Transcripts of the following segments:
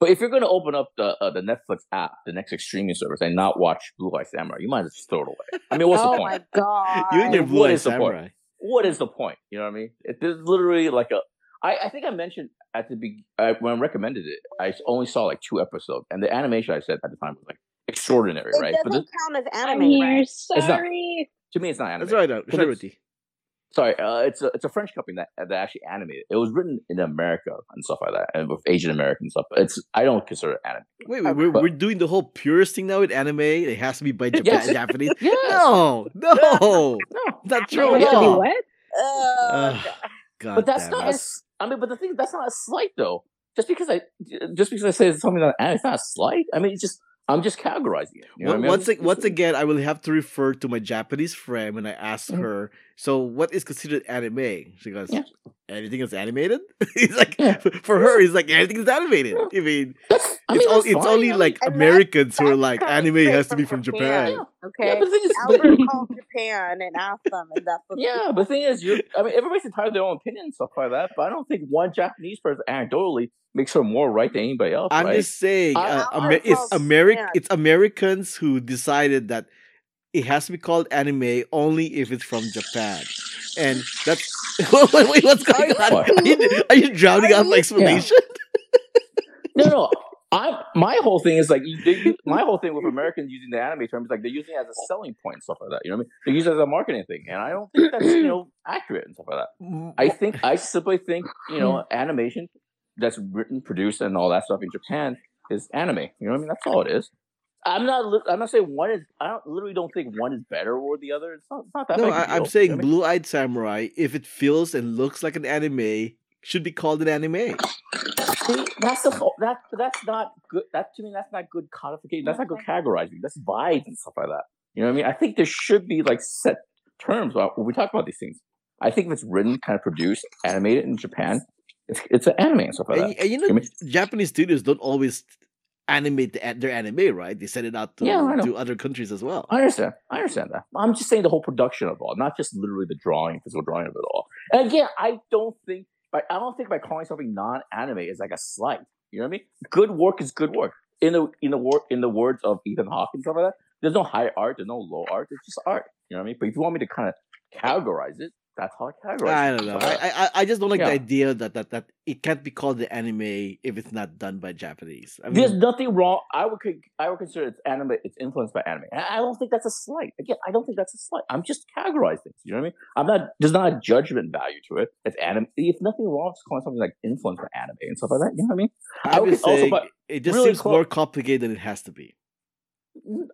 But if you're going to open up the uh, the Netflix app, the Netflix streaming service, and not watch Blue Eye Samurai, you might as well just throw it away. I mean, what's oh the point? Oh my god! You and your What blue eye is point? samurai. What is the point? You know what I mean? It, there's literally like a. I, I think I mentioned at the be I, when I recommended it, I only saw like two episodes, and the animation I said at the time was like extraordinary, it right? But doesn't this, count as I'm anime, here. right? not. Sorry. to me, it's not anime. That's right. But it's- Ruthie. Sorry, uh, it's a it's a French company that that actually animated. It was written in America and stuff like that, and with Asian American stuff. It's I don't consider it anime. Wait, wait, we're, But- we're doing the whole purist thing now with anime. It has to be by Japan, Yes. Japanese. Yes. No, no, No, not No, true It at has to be what? Uh, God but that's not. it. A, s- I mean, but the thing that's not a slight though. Just because I just because I say it's something that anime, it's not a slight. I mean, it's just I'm just categorizing it. You know what I mean? once, just- once again, I will have to refer to my Japanese friend when I ask Mhm. her, so what is considered anime? She goes, Yeah. anything that's animated? he's like, Yeah. for her, he's like, anything is animated. I mean, That's, I it's, mean, all, it's only I mean, like And Americans who are like, anime has to be from from Japan. Japan. Okay, Yeah, but the thing is, Albert called Japan and asked them, and that's what. Yeah, but the thing is, you I mean, everybody's entitled to their own opinion and stuff like that. But I don't think one Japanese person anecdotally makes her more right than anybody else. I'm right? just saying, uh, Amer- it's also Ameri- it's Americans who decided that it has to be called anime only if it's from Japan, and that's wait, wait, what's going on? What? Are you, are you drowning out my explanation? no, no. I my whole thing is like they, my whole thing with Americans using the anime term is like they're using it as a selling point and stuff like that. You know what I mean? They use it as a marketing thing, and I don't think that's you know accurate and stuff like that. I think I simply think you know animation that's written, produced, and all that stuff in Japan is anime. You know what I mean? That's all it is. I'm not. I'm not saying one is. I don't literally don't think one is better or the other. It's not. It's not that. no, big a I, I'm saying you know what I mean? Blue Eyed Samurai, if it feels and looks like an anime, should be called an anime. See, that's the whole, that. That's not good. That to me, that's not good codification. That's not good mm-hmm. categorizing. That's vibes and stuff like that. You know what I mean? I think there should be like set terms about when we talk about these things. I think if it's written, kind of produced, animated in Japan, it's it's an anime and stuff like And, that. and you know, Japanese studios don't always animate the, their anime, right? They send it out to, Yeah, to other countries as well. I understand. I understand that. I'm just saying the whole production of it all, not just literally the drawing, physical drawing of it all. And again, I don't think, by, I don't think by calling something non-anime is like a slight. You know what I mean? Good work is good work. In the in the wor- in the words of Ethan Hawke and stuff like that, there's no high art, there's no low art. It's just art. You know what I mean? But if you want me to kind of categorize it, that's how I categorize I don't know. So, uh, I, I I just don't like the idea that, that that it can't be called the anime if it's not done by Japanese. I There's nothing wrong. I would I would consider it's anime. It's influenced by anime. And I don't think that's a slight. Again, I don't think that's a slight. I'm just categorizing things. You know what I mean? I'm not. There's not a judgment value to it. It's anime. If nothing wrong it's calling something like influenced by anime and stuff like that. You know what I mean? I I'm would also put it just really seems clo- more complicated than it has to be.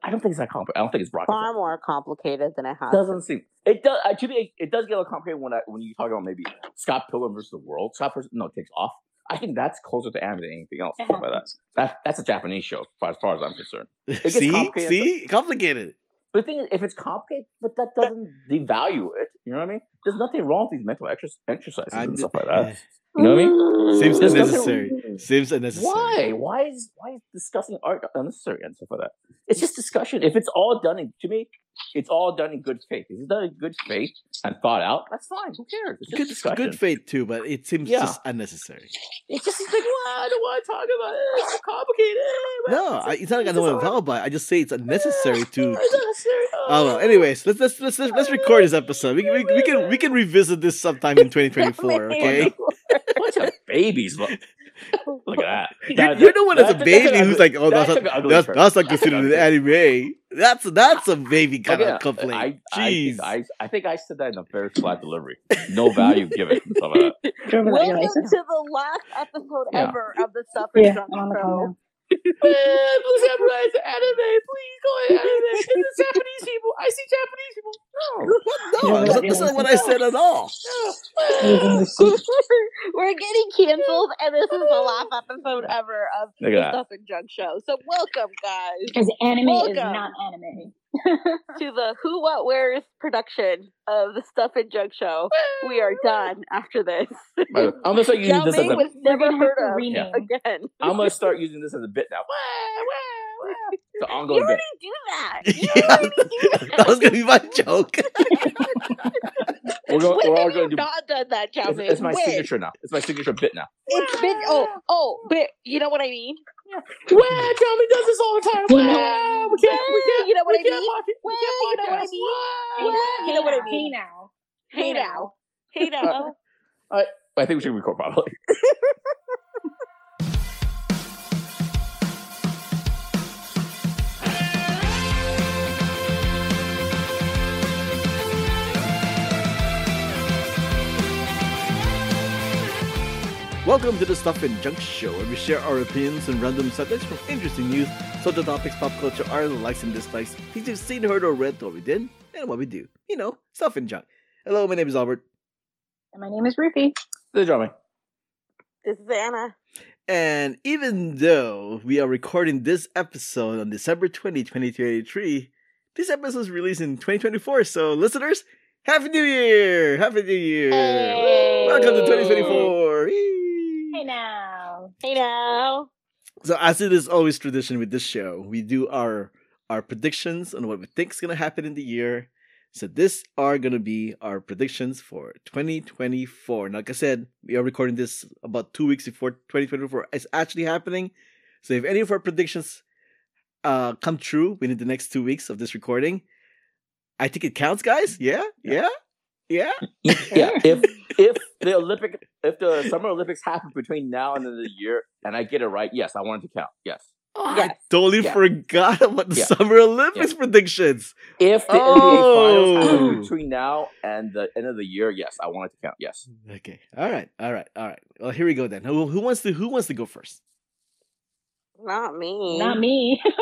I don't think it's that complicated. I don't think it's rocket. Far more complicated than it has. It doesn't seem. It does. Uh, to me, it does get a little complicated when I, when you talk about maybe Scott Pilgrim versus the World. Scott Pilgrim, no, takes off. I think that's closer to anime than anything else. It Stuff that. That that's a Japanese show, as far as I'm concerned. gets see, complicated. see, complicated. But the thing is, if it's complicated, but that doesn't devalue it. You know what I mean? There's nothing wrong with these mental exercises I'm and just, stuff like that. You know what I mean? seems There's nothing- unnecessary. Seems unnecessary. Why? Why is why is discussing art unnecessary and stuff like that? It's just discussion. If it's all done in to me, it's all done in good faith. If it's done in good faith and thought out, that's fine. Who cares? It's Good, discussion. good faith too, but it seems Yeah. just unnecessary. It's just it's like, well, I don't want to talk about it. It's so complicated. No, I, it's not like I don't want to talk about it. I just say it's unnecessary to. It's unnecessary. Oh well. Anyways, let's let's let's let's, let's record this episode. We, we, we can we can revisit this sometime in 2024. Okay. bunch of babies. Look, look at that. You're, That- you're the one that's a that- that's baby who's ugly- like, oh, that that's took not, that's, that's not That took an considered an anime. That's that's a baby kind Again, of complaint. I, I, Jeez. think I, I think I said that in a very flat delivery. No value given and stuff that. Drove without your Welcome to the last episode Yeah. ever of the Stuff and Yeah, Drunk the Show. call now. Man, Blue Samurai is anime. Please go ahead, anime. It's Japanese people. I see Japanese people. No. no, that's, that's not what I said at all. We're getting canceled, and this is the last episode ever of the. Stuff and Junk Show. So welcome, guys, Because anime is not anime. to the Who What Where's production of the Stuff and Junk Show. We are done after this. I'm gonna start using Yao this as Ming a. was never heard of rename. again. I'm gonna start using this as a bit now. It's an You ongoing already bit. do that. You Yeah. already do that. that was gonna be my joke. We're, go, when we're all have you going to do. not done that, It's, Jiaming? it's my when? signature now. It's my signature bit now. It's been oh oh, but you know what I mean. Well, Tommy does this all the time. Well, Well, we can't. We can't. You know what I mean? mock it. We Well, can't you know what I mean? Well, Yeah, you know what I mean. Hey mean. now. Hey now, hey uh, now. I, I think we should record probably. Welcome to the Stuff and Junk Show, where we share our opinions on random subjects from interesting news, social topics, pop culture, our likes and dislikes, things you've seen, heard, or read, what we did, and what we do. You know, stuff and junk. Hello, my name is Albert, And my name is Ruthie. This is Tommy. This is Anna. and even though we are recording this episode on December 20, 2023, this episode is released in 2024. So, listeners, Happy New Year! Happy New Year! Hey. Welcome to 2024! Yay. Hey now. Hey now. So as it is always tradition with this show, we do our our predictions on what we think is gonna happen in the year. So this are gonna be our predictions for 2024. Now, like I said, we are recording this about two weeks before 2024 is actually happening. So if any of our predictions uh come true within the next two weeks of this recording, I think it counts, guys. Yeah, yeah, yeah. yeah, if if the Olympic if the Summer Olympics happen between now and the end of the year, and I get it right, yes, I want it to count. Yes. Oh, I totally Yeah. forgot about the Yeah. Summer Olympics predictions. If the NBA finals Oh. happen between now and the end of the year, yes, I want it to count. Yes. Okay. All right. All right. All right. Well, here we go then. Who, who wants to Who wants to go first? Not me. Not me.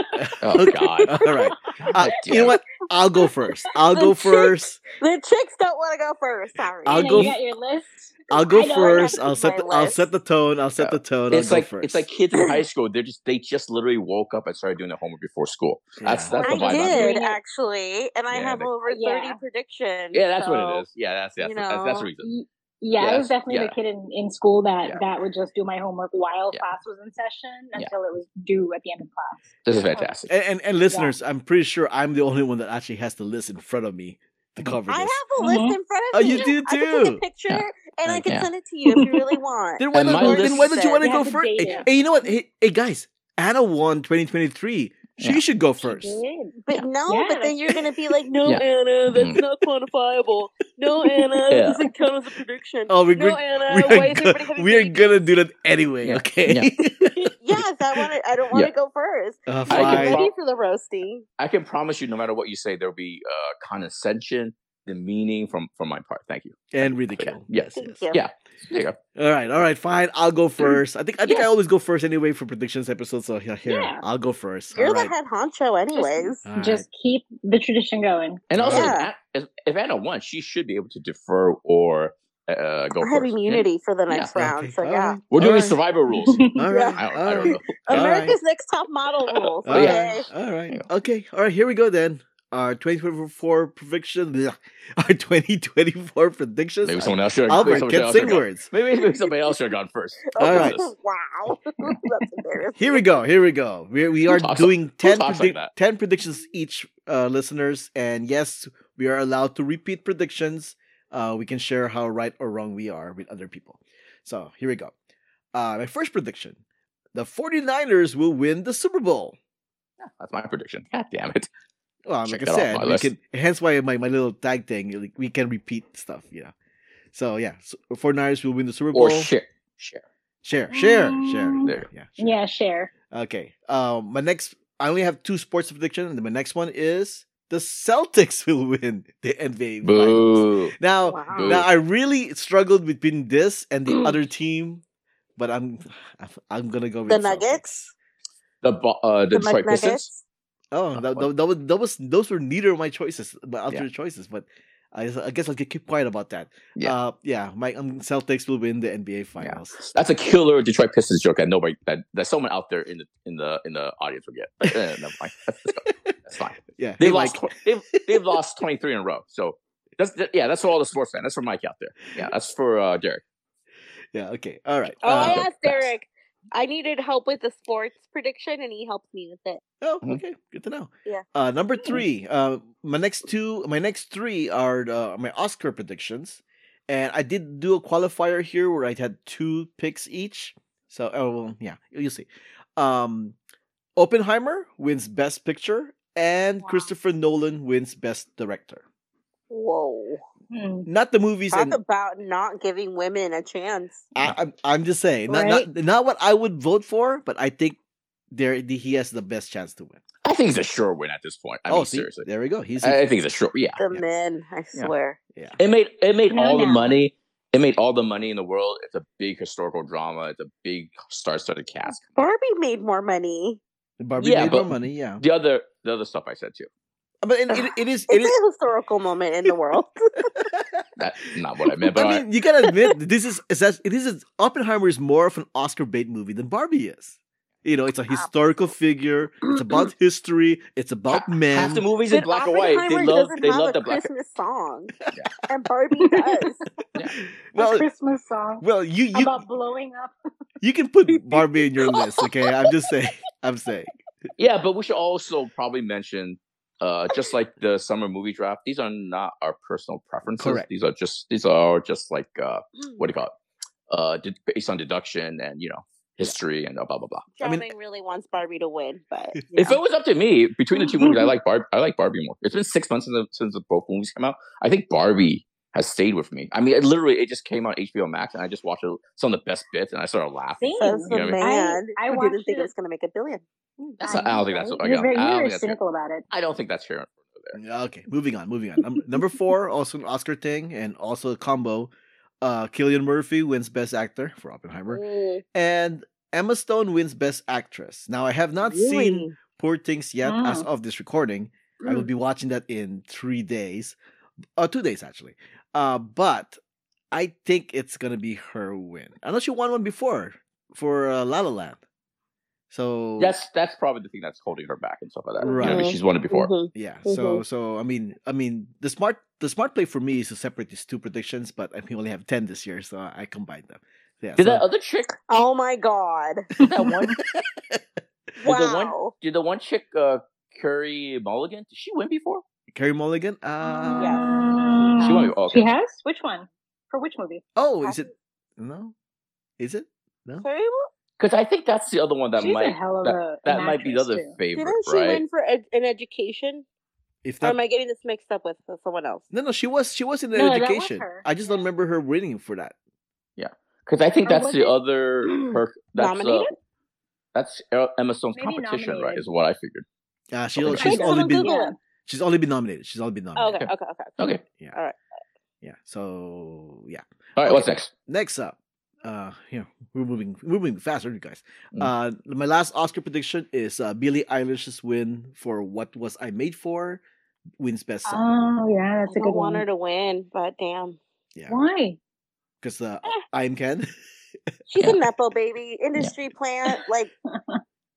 Oh God. All right. Uh, you know what? I'll go first. I'll go The chick- first. The chicks don't want to go first. Sorry. I'll Anna, go You got your list. I'll go I know, I first. I'll set. The, my I'll set the tone. I'll set the tone. It's I'll like go first. it's like kids in high school. They just they just literally woke up and started doing their homework before school. That's Yeah. that's the vibe. I'm did getting. doing it. actually, and I Yeah, have they- over Yeah. thirty predictions. Yeah, that's what it is. Yeah, that's that's you that's, that's the know, reason. Y- Yeah, I was definitely yeah. the kid in, in school that, Yeah. that would just do my homework while Yeah. class was in session Yeah. until it was due at the end of class. This is fantastic. And, and and listeners, I'm pretty sure I'm the only one that actually has the list in front of me to cover I this. have a list Mhm. in front Oh, of me. Oh you do too. I can take a picture Yeah. and I can Yeah. send it to you if you really want. Then why, don't, then why don't you want to go first? Hey, hey, you know what? Hey, hey, guys, Anna won 2023. She Yeah. should go first. Did. But no, Yeah, but then you're gonna be like, no, Yeah. Anna, that's Mhm. not quantifiable. No, Anna, Yeah. that doesn't count as a prediction. Oh, we, no, we're, Anna, we why are, is go- everybody we are gonna do that anyway, Yeah. okay? yes, I want to. I don't want to Yeah. go first. Uh, I'm can fine. pro- ready for the roasting. I can promise you, no matter what you say, there'll be uh, condescension, demeaning from from my part. Thank you. and ridicule. Yes. Thank yes. you. Yeah. There you go. All right, all right, fine. I'll go first. I think I think I always go first anyway for predictions episodes. So here, here Yeah. I'll go first. You're all the right. head honcho, anyways. All right. Just keep the tradition going. And also, Yeah. if, Anna, if Anna won, she should be able to defer or uh, go I have first. immunity for the Yeah. next round, Okay, so yeah. right, We're doing right, survivor rules. All Yeah. I don't, all I don't right, know. America's right. Next Top Model rules. All Okay. right, all right, okay, all right. Here we go then. Our 2024 prediction, bleh. our 2024 predictions. Maybe someone else should. Albert, somebody can't else say should go- words. Maybe, maybe somebody else should have gone first. All right. wow. That's embarrassing. Here we go. Here we go. We we are talks- doing who 10, talks like 10 predictions each, uh, listeners. And yes, we are allowed to repeat predictions. Uh, we can share how right or wrong we are with other people. So here we go. Uh, my first prediction the 49ers will win the Super Bowl. That's my prediction. God damn it. Well, Check like I said, we list. can, hence why my, my little tag thing, like, we can repeat stuff, you know. So yeah, so 49ers will win the Super Bowl. Or share. Share. share, share, share. Mm. There, yeah. share. Yeah, share. Okay. Um, my next, I only have two sports prediction, and then my next one is the Celtics will win the NBA. Finals. Boo. Now, Wow. Boo. now I really struggled between this and the other team, but I'm, I'm, I'm gonna go with The Celtics. Nuggets. The bo- uh, the, The Detroit Pistons. Nuggets. Oh, that, that, that was that was those were neither of my choices, my other Yeah. choices. But I, I guess I'll keep quiet about that. Yeah. uh, yeah. My um, Celtics will win the NBA Finals. That's a killer Detroit Pistons joke that nobody that, that someone out there in the in the in the audience will get. But, eh, never mind. That's, that's go- that's fine. Yeah, They've hey, lost. Mike. They've they've lost twenty three in a row. So that's that- yeah. That's for all the sports fans. That's for Mike out there. Yeah. That's for uh, Derek. Yeah. Okay. All right. Oh, I Uh, asked Derek. I needed help with the sports prediction, and he helped me with it. Oh, Mhm. okay, good to know. Yeah. Uh, number three. Uh, my next two, my next three are the, my Oscar predictions, and I did do a qualifier here where I had two picks each. So, oh well, yeah, you'll see. Um, Oppenheimer wins Best Picture, and Wow. Christopher Nolan wins Best Director. Whoa! Hmm. Not the movies, Talk and about not giving women a chance. I, I'm I'm just saying, not, not not what I would vote for, but I think there he has the best chance to win. I think he's a sure win at this point. I oh, mean, see, seriously. there we go. He's I I think it's a sure. Yeah, The yeah. men, I swear. yeah. it made it made all the money. It made all the money in the world. It's a big historical drama. It's a big star-studded cast. Barbie made more money. Barbie Yeah, made more money, yeah. The other the other stuff I said too. But it, it, it is it It's is. a historical moment in the world. That's not what I meant. But I mean, you gotta admit this is is that it is Oppenheimer is more of an Oscar bait movie than Barbie is. You know, it's a historical figure. It's about history. It's about men. half the movies in But black and white. They love they have love a the black. Christmas song, Yeah. and Barbie does. A well, Christmas song well, you you about blowing up. you can put Barbie in your list. Okay, I'm just saying. I'm saying. Yeah, but we should also probably mention, uh, just like the summer movie draft, these are not our personal preferences. Correct. These are just these are just like uh, what do you call it? Uh, based on deduction and you know history and blah blah blah. I mean- really wants Barbie to win, but you If know. it was up to me, between the two movies, I like Barb. I like Barbie more. It's been six months since, the, since the both movies came out. I think Barbie has stayed with me. I mean, it literally, it just came on HBO Max, and I just watched it, some of the best bits, and I started laughing. Same. says the You know man I- I who didn't watched think it it- was going to make a billion. That's not- I don't think that's- Right? I You're don't- very, I don't you're think cynical about it. I don't think that's here. There. Okay, moving on, moving on. Number four, also an Oscar thing, and also a combo. Uh, Cillian Murphy wins Best Actor for Oppenheimer, Mm, and Emma Stone wins Best Actress. Now, I have not seen? Poor Things yet as Mm. of this recording. I will be watching that in three days, uh, two days actually. Uh, but I think it's gonna be her win. unless she won one before for uh, La La Land. So That's that's probably the thing that's holding her back and stuff like that. You know, Right. I mean, she's won it before. Mhm. Yeah. So Mhm. so I mean I mean the smart the smart play for me is to separate these two predictions, but I only have ten this year, so I combined them. Yeah. Did so- that other chick? Oh my god! Did that one? did the one? Wow. Did the one chick? Uh, Carey Mulligan? Did she win before? Carey Mulligan? Uh, Yeah. She won. Oh, okay. She has? Which one? For which movie? Oh, is it? No, is it? No. Because I think that's the other one that She's a might hell of that, a that might be the other too. favorite, Didn't she right? win for ed- an education? If Or not, am I getting this mixed up with someone else? no, no, she was she was in the No, that was education. her. I just don't remember her winning for that. Yeah, because I think Or that's the it other her. That's uh, Nominated? that's Emma Stone's Maybe competition, right? Is what I figured. Uh, she, Okay. she's only been Google Yeah. it. She's only been nominated. She's only been Oh, nominated. okay, okay, okay. Okay. Yeah. Alright. Yeah. So yeah. All right. Okay. What's next? Next up, uh, yeah, we're moving, we're moving faster, you guys. Mm. Uh, my last Oscar prediction is uh, Billie Eilish's win for "What Was I Made For" wins Best Song Oh, yeah, that's I a don't good want one. her to win, but damn. yeah, Why? because uh, Eh. I'm Ken. She's Yeah. a Nepo baby. Industry plant. Like,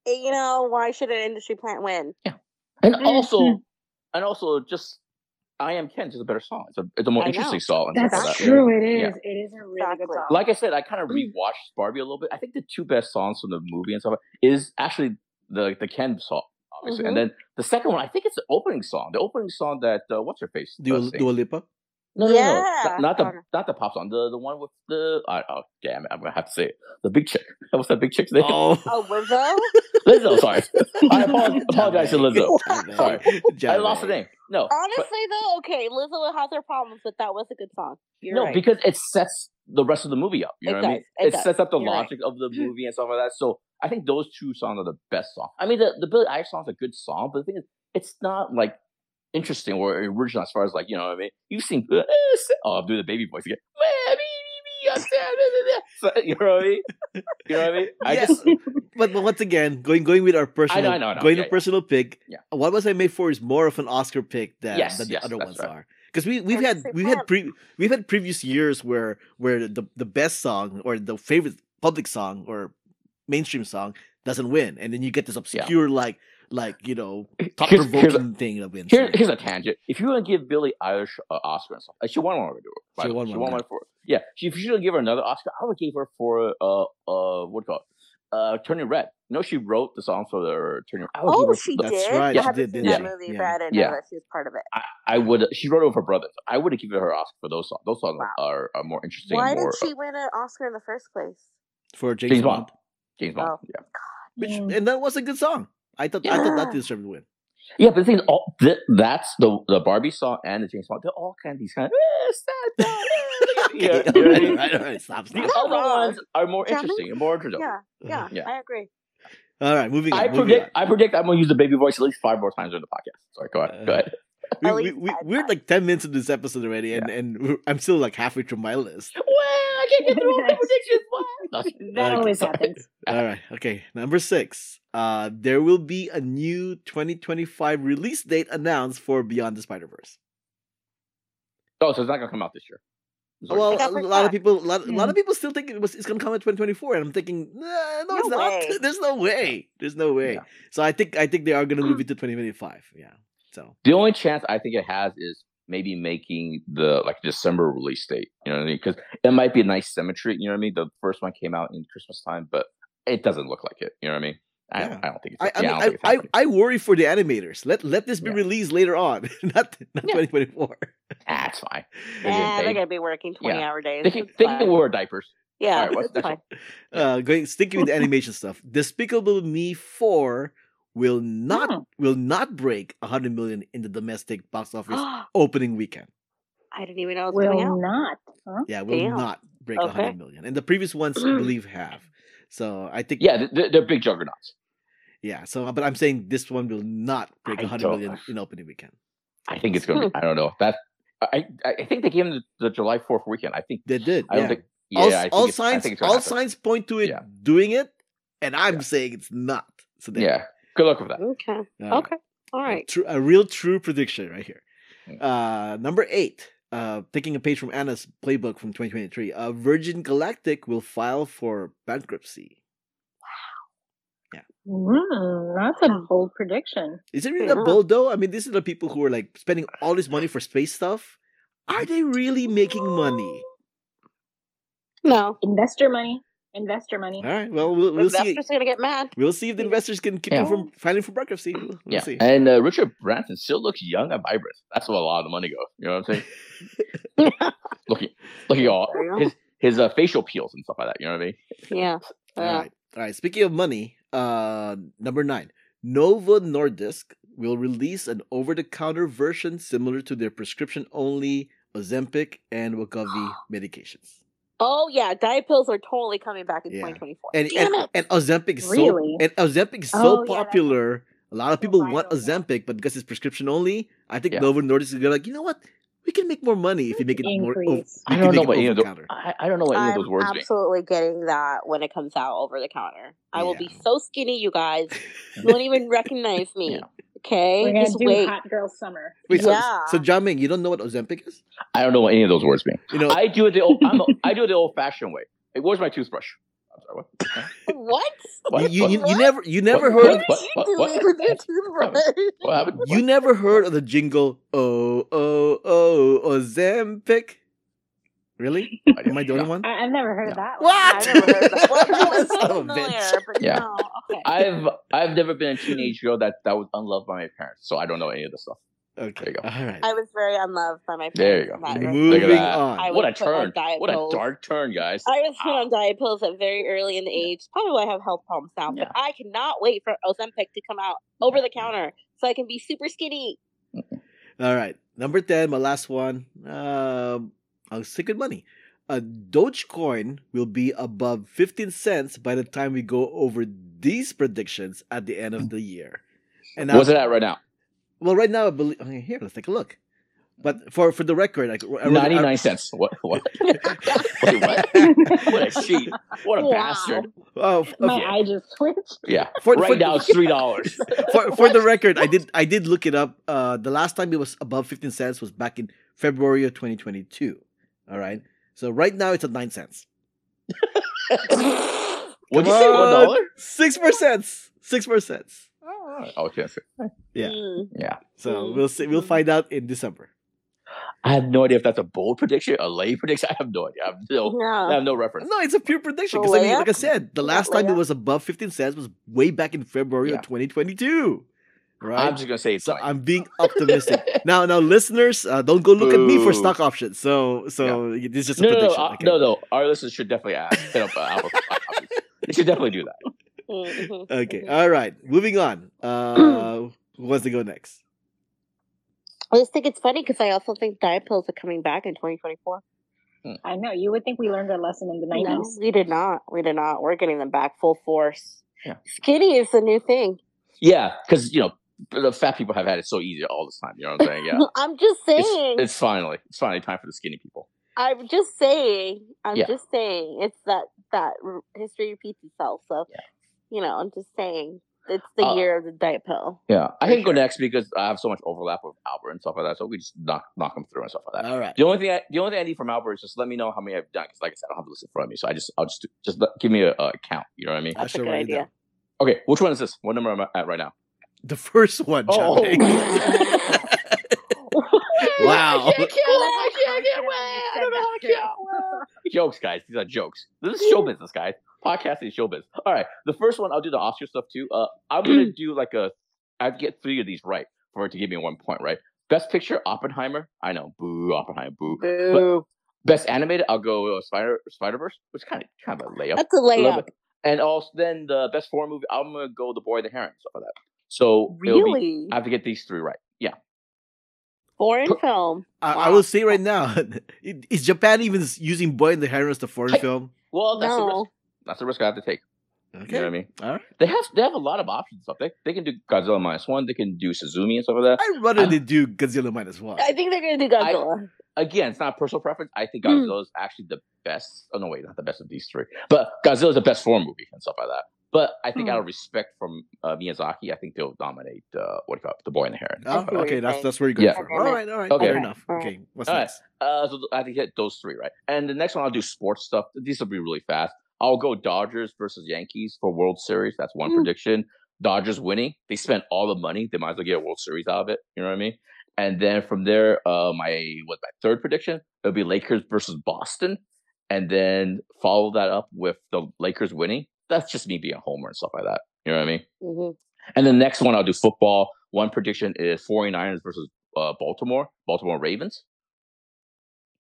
eh, you know, why should an industry plant win? Yeah. And Mhm. also, and also, just I am Ken is a better song. It's a it's a more I know. interesting song. That's like that. true. It is. Yeah. It is a really Exactly. good song. Like I said, I kind of Mm. rewatched Barbie a little bit. I think the two best songs from the movie and stuff is actually the the Ken song, obviously, Mhm. and then the second one. I think it's the opening song. The opening song that uh, what's her face? Dua, sings. Dua Lipa. No, no, no, not, not the Okay. not the pop song. The the one with the oh, oh damn it, I'm gonna have to say it. The big chick. What's that big chick's name? Oh, Oh, Lizzo? Lizzo. Sorry, I apologize, apologize to Lizzo. Sorry, I lost the name. No, but- Honestly, though, okay, Lizzo has her problems, but that was a good song. You're no, right. because it sets the rest of the movie up. You It know what I mean? it It, does. sets up the You're right. logic of the movie and stuff like that. So I think those two songs are the best songs. I mean, the the Billie Eilish song's a good song, but the thing is, it's not like interesting or original as far as like you know what I mean. You've seen eh, oh, I'll do the baby voice again. So, you know what I mean? You know what I mean? I Yes. just but, but once again, going going with our personal, I know, I know, going yeah, to yeah. personal pick. Yeah. What was I made for is more of an Oscar pick than, Yes, than the yes, other ones right. are. Because we we've had we've had pre we've had previous years where where the the best song or the favorite public song or mainstream song doesn't win, and then you get this obscure like like you know thought Here's- here's provoking thing that wins. Here, here's a tangent. If you want to give Billie Eilish an Oscar and stuff, uh, she won one already. by She the way. won She one, won one for yeah. She, if you should give her another Oscar, I would give her for uh uh what do you call it? uh, Turning Red. You know, she wrote the song for the Turning. I would give Oh, she the- That's did. right, I she haven't did, seen didn't that she? movie, Yeah. but I didn't Yeah. know that she was part of it. I, I would. She wrote it with her brothers. I would have given her Oscar for those songs. Those songs Wow. are, are more interesting. Why more, did she win an Oscar in the first place? for James, James Bond. Bond. James Bond. Oh. Yeah. Which, Mm. and that was a good song. I thought I thought that deserved to win. Yeah, but the thing is, all th- that's the the Barbie song and the James Bond. They're all kind of these kind of. Eh, sad, sad, Okay, yeah, you know what I alright, mean? alright, alright, stop, The other ones are more Jamming? interesting and more interesting. Yeah, yeah, Yeah. I agree. All right, moving on. I moving predict. on. I predict. I'm gonna use the baby voice at least five more times during the podcast. Sorry, go ahead. Go Uh, ahead. We, we, we, we're times. like 10 minutes into this episode already, and, and I'm still like halfway through my list. Well, I can't get through all the predictions. What? That Okay. always happens. All right, okay. Number six. Uh, there will be a new 2025 release date announced for Beyond the Spider Verse. Oh, so it's not gonna come out this year. Sorry. Well, got a pushed lot of people, a lot, a lot of people still think it was it's gonna come in 2024, and I'm thinking, nah, no, No it's not. There's no way. There's no way. Yeah. So I think I think they are gonna move it to 2025. Yeah. So The only chance I think it has is maybe making the like December release date. You know what I mean? Because it might be a nice symmetry. You know what I mean? The first one came out in Christmas time, but it doesn't look like it. You know what I mean? I, Yeah. don't, I don't think it's. I, I mean, I, I, don't think it's I. I worry for the animators. Let let this be Yeah. released later on, not not Yeah. 2024. That's it's fine. They're getting Yeah, they're gonna be working twenty Yeah. hour days. They can, It's they can wear diapers. Yeah, Alright, what's it's fine. Uh, going sticking with the animation stuff. Despicable Me 4 will not Hmm. will not break 100 million in the domestic box office opening weekend. I didn't even know it was coming out. Will out. not. Huh? Yeah, will Damn. not break Okay. 100 million. And the previous ones, I believe, have. So I think Yeah, they're, they're big juggernauts. yeah. So, but I'm saying this one will not break I 100 in opening weekend. I think it's gonna be. I don't know. That I I I think they gave them the, the July Fourth weekend. I think. They did. I don't yeah. think. Yeah, all I think all it's, I signs think it's all happen. signs point to it Yeah. doing it, and I'm Yeah. saying it's not. So there. Yeah. Good luck with that. Okay. All right. Okay. All right. True, a real true prediction right here. Uh, number eight, uh, taking a page from Anna's playbook from 2023, uh, Virgin Galactic will file for bankruptcy. Wow. Yeah. Mm, that's a bold prediction. Is it really that Yeah. bold though? I mean, these are the people who are like spending all this money for space stuff. Are they really making money? No. Investor money. Investor money. All right, well, we'll, we'll see. Investors are gonna get mad. We'll see if the investors can keep Yeah. you from filing for bankruptcy. We'll, we'll Yeah. see. And uh, Richard Branson still looks young and vibrant. That's where a lot of the money goes. You know what I'm saying? looking, looking all There you go. his his uh, facial peels and stuff like that. You know what I mean? Yeah. All Yeah. right. All right. Speaking of money, uh, number nine, Novo Nordisk will release an over-the-counter version similar to their prescription-only Ozempic and Wegovy medications. Oh yeah, diet pills are totally coming back in Yeah. 2024. And Damn and, it. and Ozempic is Really? so and Ozempic is Oh, so yeah, popular. A lot of oh people so want viral. Ozempic, but because it's prescription only, I think Yeah. Novo Nordisk is gonna like, you know what? We can make more money if you make it more. ov- I don't make know it what any of those. over-the-counter. I, I don't know what any of I'm those words mean. absolutely getting that when it comes out over the counter. I will be so skinny, you guys. You won't even recognize me. Yeah. Okay, We're gonna just do wait. hot girl summer. Wait, so, Yeah. so Jiaming, you don't know what Ozempic is? I don't know what any of those words mean. You know, I do it the old. I'm a, I do it the old fashioned way. Hey, where's my toothbrush? I'm sorry. What? What? What? you, you, you, What? you never you never What? heard What? What are you what- doing what- with your toothbrush? What happened? you never heard of the jingle oh oh oh Ozempic? Really? Am I the only one? I, I've never heard of No. that. one. What? I've never heard of that. Well, no, so of familiar, but Yeah. no. Okay. I've I've never been a teenage girl that that was unloved by my parents, so I don't know any of this stuff. Okay. There you go. All right. I was very unloved by my parents. There you go. that Look at regard. Moving on. What a was put on turn! What a dark turn, guys. I was put on diet pills at very early in the age. Probably why I have health problems now. But I cannot wait for Ozempic to come out over the counter so I can be super skinny. All right. Number 10, my last one. Um, I'll stick with money. A Dogecoin will be above 15 cents by the time we go over these predictions at the end of the year. And now, What's it at right now? well, right now, I believe. Okay, here, let's take a look. But for for the record, like I wrote- Ninety I- nine cents. What? What? Wait, what? What a cheat! What a Wow. bastard! Oh, f- My Okay. eye just twitched. Yeah. For- right for- now it's three dollars. for for the record, I did I did look it up. Uh, the last time it was above 15 cents was back in February of 2022. All right. So right now it's at nine cents. What'd you say? One dollar? Six percent. Six percent. Oh, okay. Yeah. Mm. Yeah. So Mm. we'll see. We'll find out in December. I have no idea if that's a bold prediction, a lay prediction. I have no idea. I have no, I have no reference. No, it's a pure prediction. Because I mean, like I said, the last time it was above 15 cents was way back in February Yeah. of 2022. Right? I'm just gonna say it's so fine. I'm being optimistic. now, now, listeners, uh, don't go look at me for stock options. So, so this is just a no, no, no, prediction. uh, okay? no, no. Our listeners should definitely ask. Hit up uh, Apple. Apple. They should definitely do that. Mhm. Okay, all right. Moving on. Uh, who wants to go next? I just think it's funny because I also think diet pills are coming back in 2024. I know. You would think we learned our lesson in the No, nineties. we did not. We did not. We're getting them back full force. Yeah. Skinny is the new thing. Yeah, because you know the fat people have had it so easy all this time. You know what I'm saying? Yeah. I'm just saying. It's, it's finally it's finally time for the skinny people. I'm just saying. I'm Yeah. just saying. It's that that history repeats itself. So, Yeah. you know, I'm just saying. It's the Uh, year of the diet pill. Yeah, I For can go next because I have so much overlap with Albert and stuff like that. So we just knock knock them through and stuff like that. All right. The only thing I, the only thing I need from Albert is just let me know how many I've done because, like I said, I don't have the list in front of me. So I just I'll just just let- give me a, a count. You know what I mean? I That's a good idea. down. Okay, which one is this? What number am I at right now? The first one, Oh. Chapek. wow. I can't count. I can't count. I don't know how to count. Jokes, guys. These are jokes. This is show business, guys. Podcasting is show business. All right. The first one, I'll do the Oscar stuff too. Uh, I'm gonna do like a. I get three of these right for it to give me one point, right? Best picture, Oppenheimer. I know, boo, Oppenheimer, boo. Boo. Best animated, I'll go uh, Spider Spider Verse, which kind of kind of a layup. That's a a layup. bit. And also, then the best foreign movie, I'm gonna go The Boy and the Heron, stuff like that. So it'll be- Really? I have to get these three right. Yeah. Foreign Put- film. I, I will say right now, is Japan even using Boy and the Heron as the foreign Hey. film? Well, that's the risk. That's the risk I have to take. You know what I mean? All right. They have they have a lot of options. Stuff they they can do Godzilla minus one. They can do Suzume and stuff like that. I'd rather I'm- they do Godzilla minus one. I think they're gonna do I- Godzilla. Again, it's not personal preference. I think Hmm. Godzilla is actually the best. Oh no, wait, not the best of these three. But Godzilla is the best foreign movie and stuff like that. But I think Hmm. out of respect from uh, Miyazaki, I think they'll nominate uh, what do you call it, the Boy and the Heron. Oh, see okay, that's that's where you're going Yeah. for. All right, all right, Okay. fair enough. All right. Okay, what's All right. next? Uh, so I have to hit those three right, and the next one I'll do sports stuff. These will be really fast. I'll go Dodgers versus Yankees for World Series. That's one Hmm. prediction. Dodgers winning. They spent all the money. They might as well get a World Series out of it. You know what I mean? And then from there, uh, my what my third prediction it'll be Lakers versus Boston, and then follow that up with the Lakers winning. That's just me being a homer and stuff like that. You know what I mean? hmm And the next one I'll do football. One prediction is 49ers versus uh, Baltimore, Baltimore Ravens.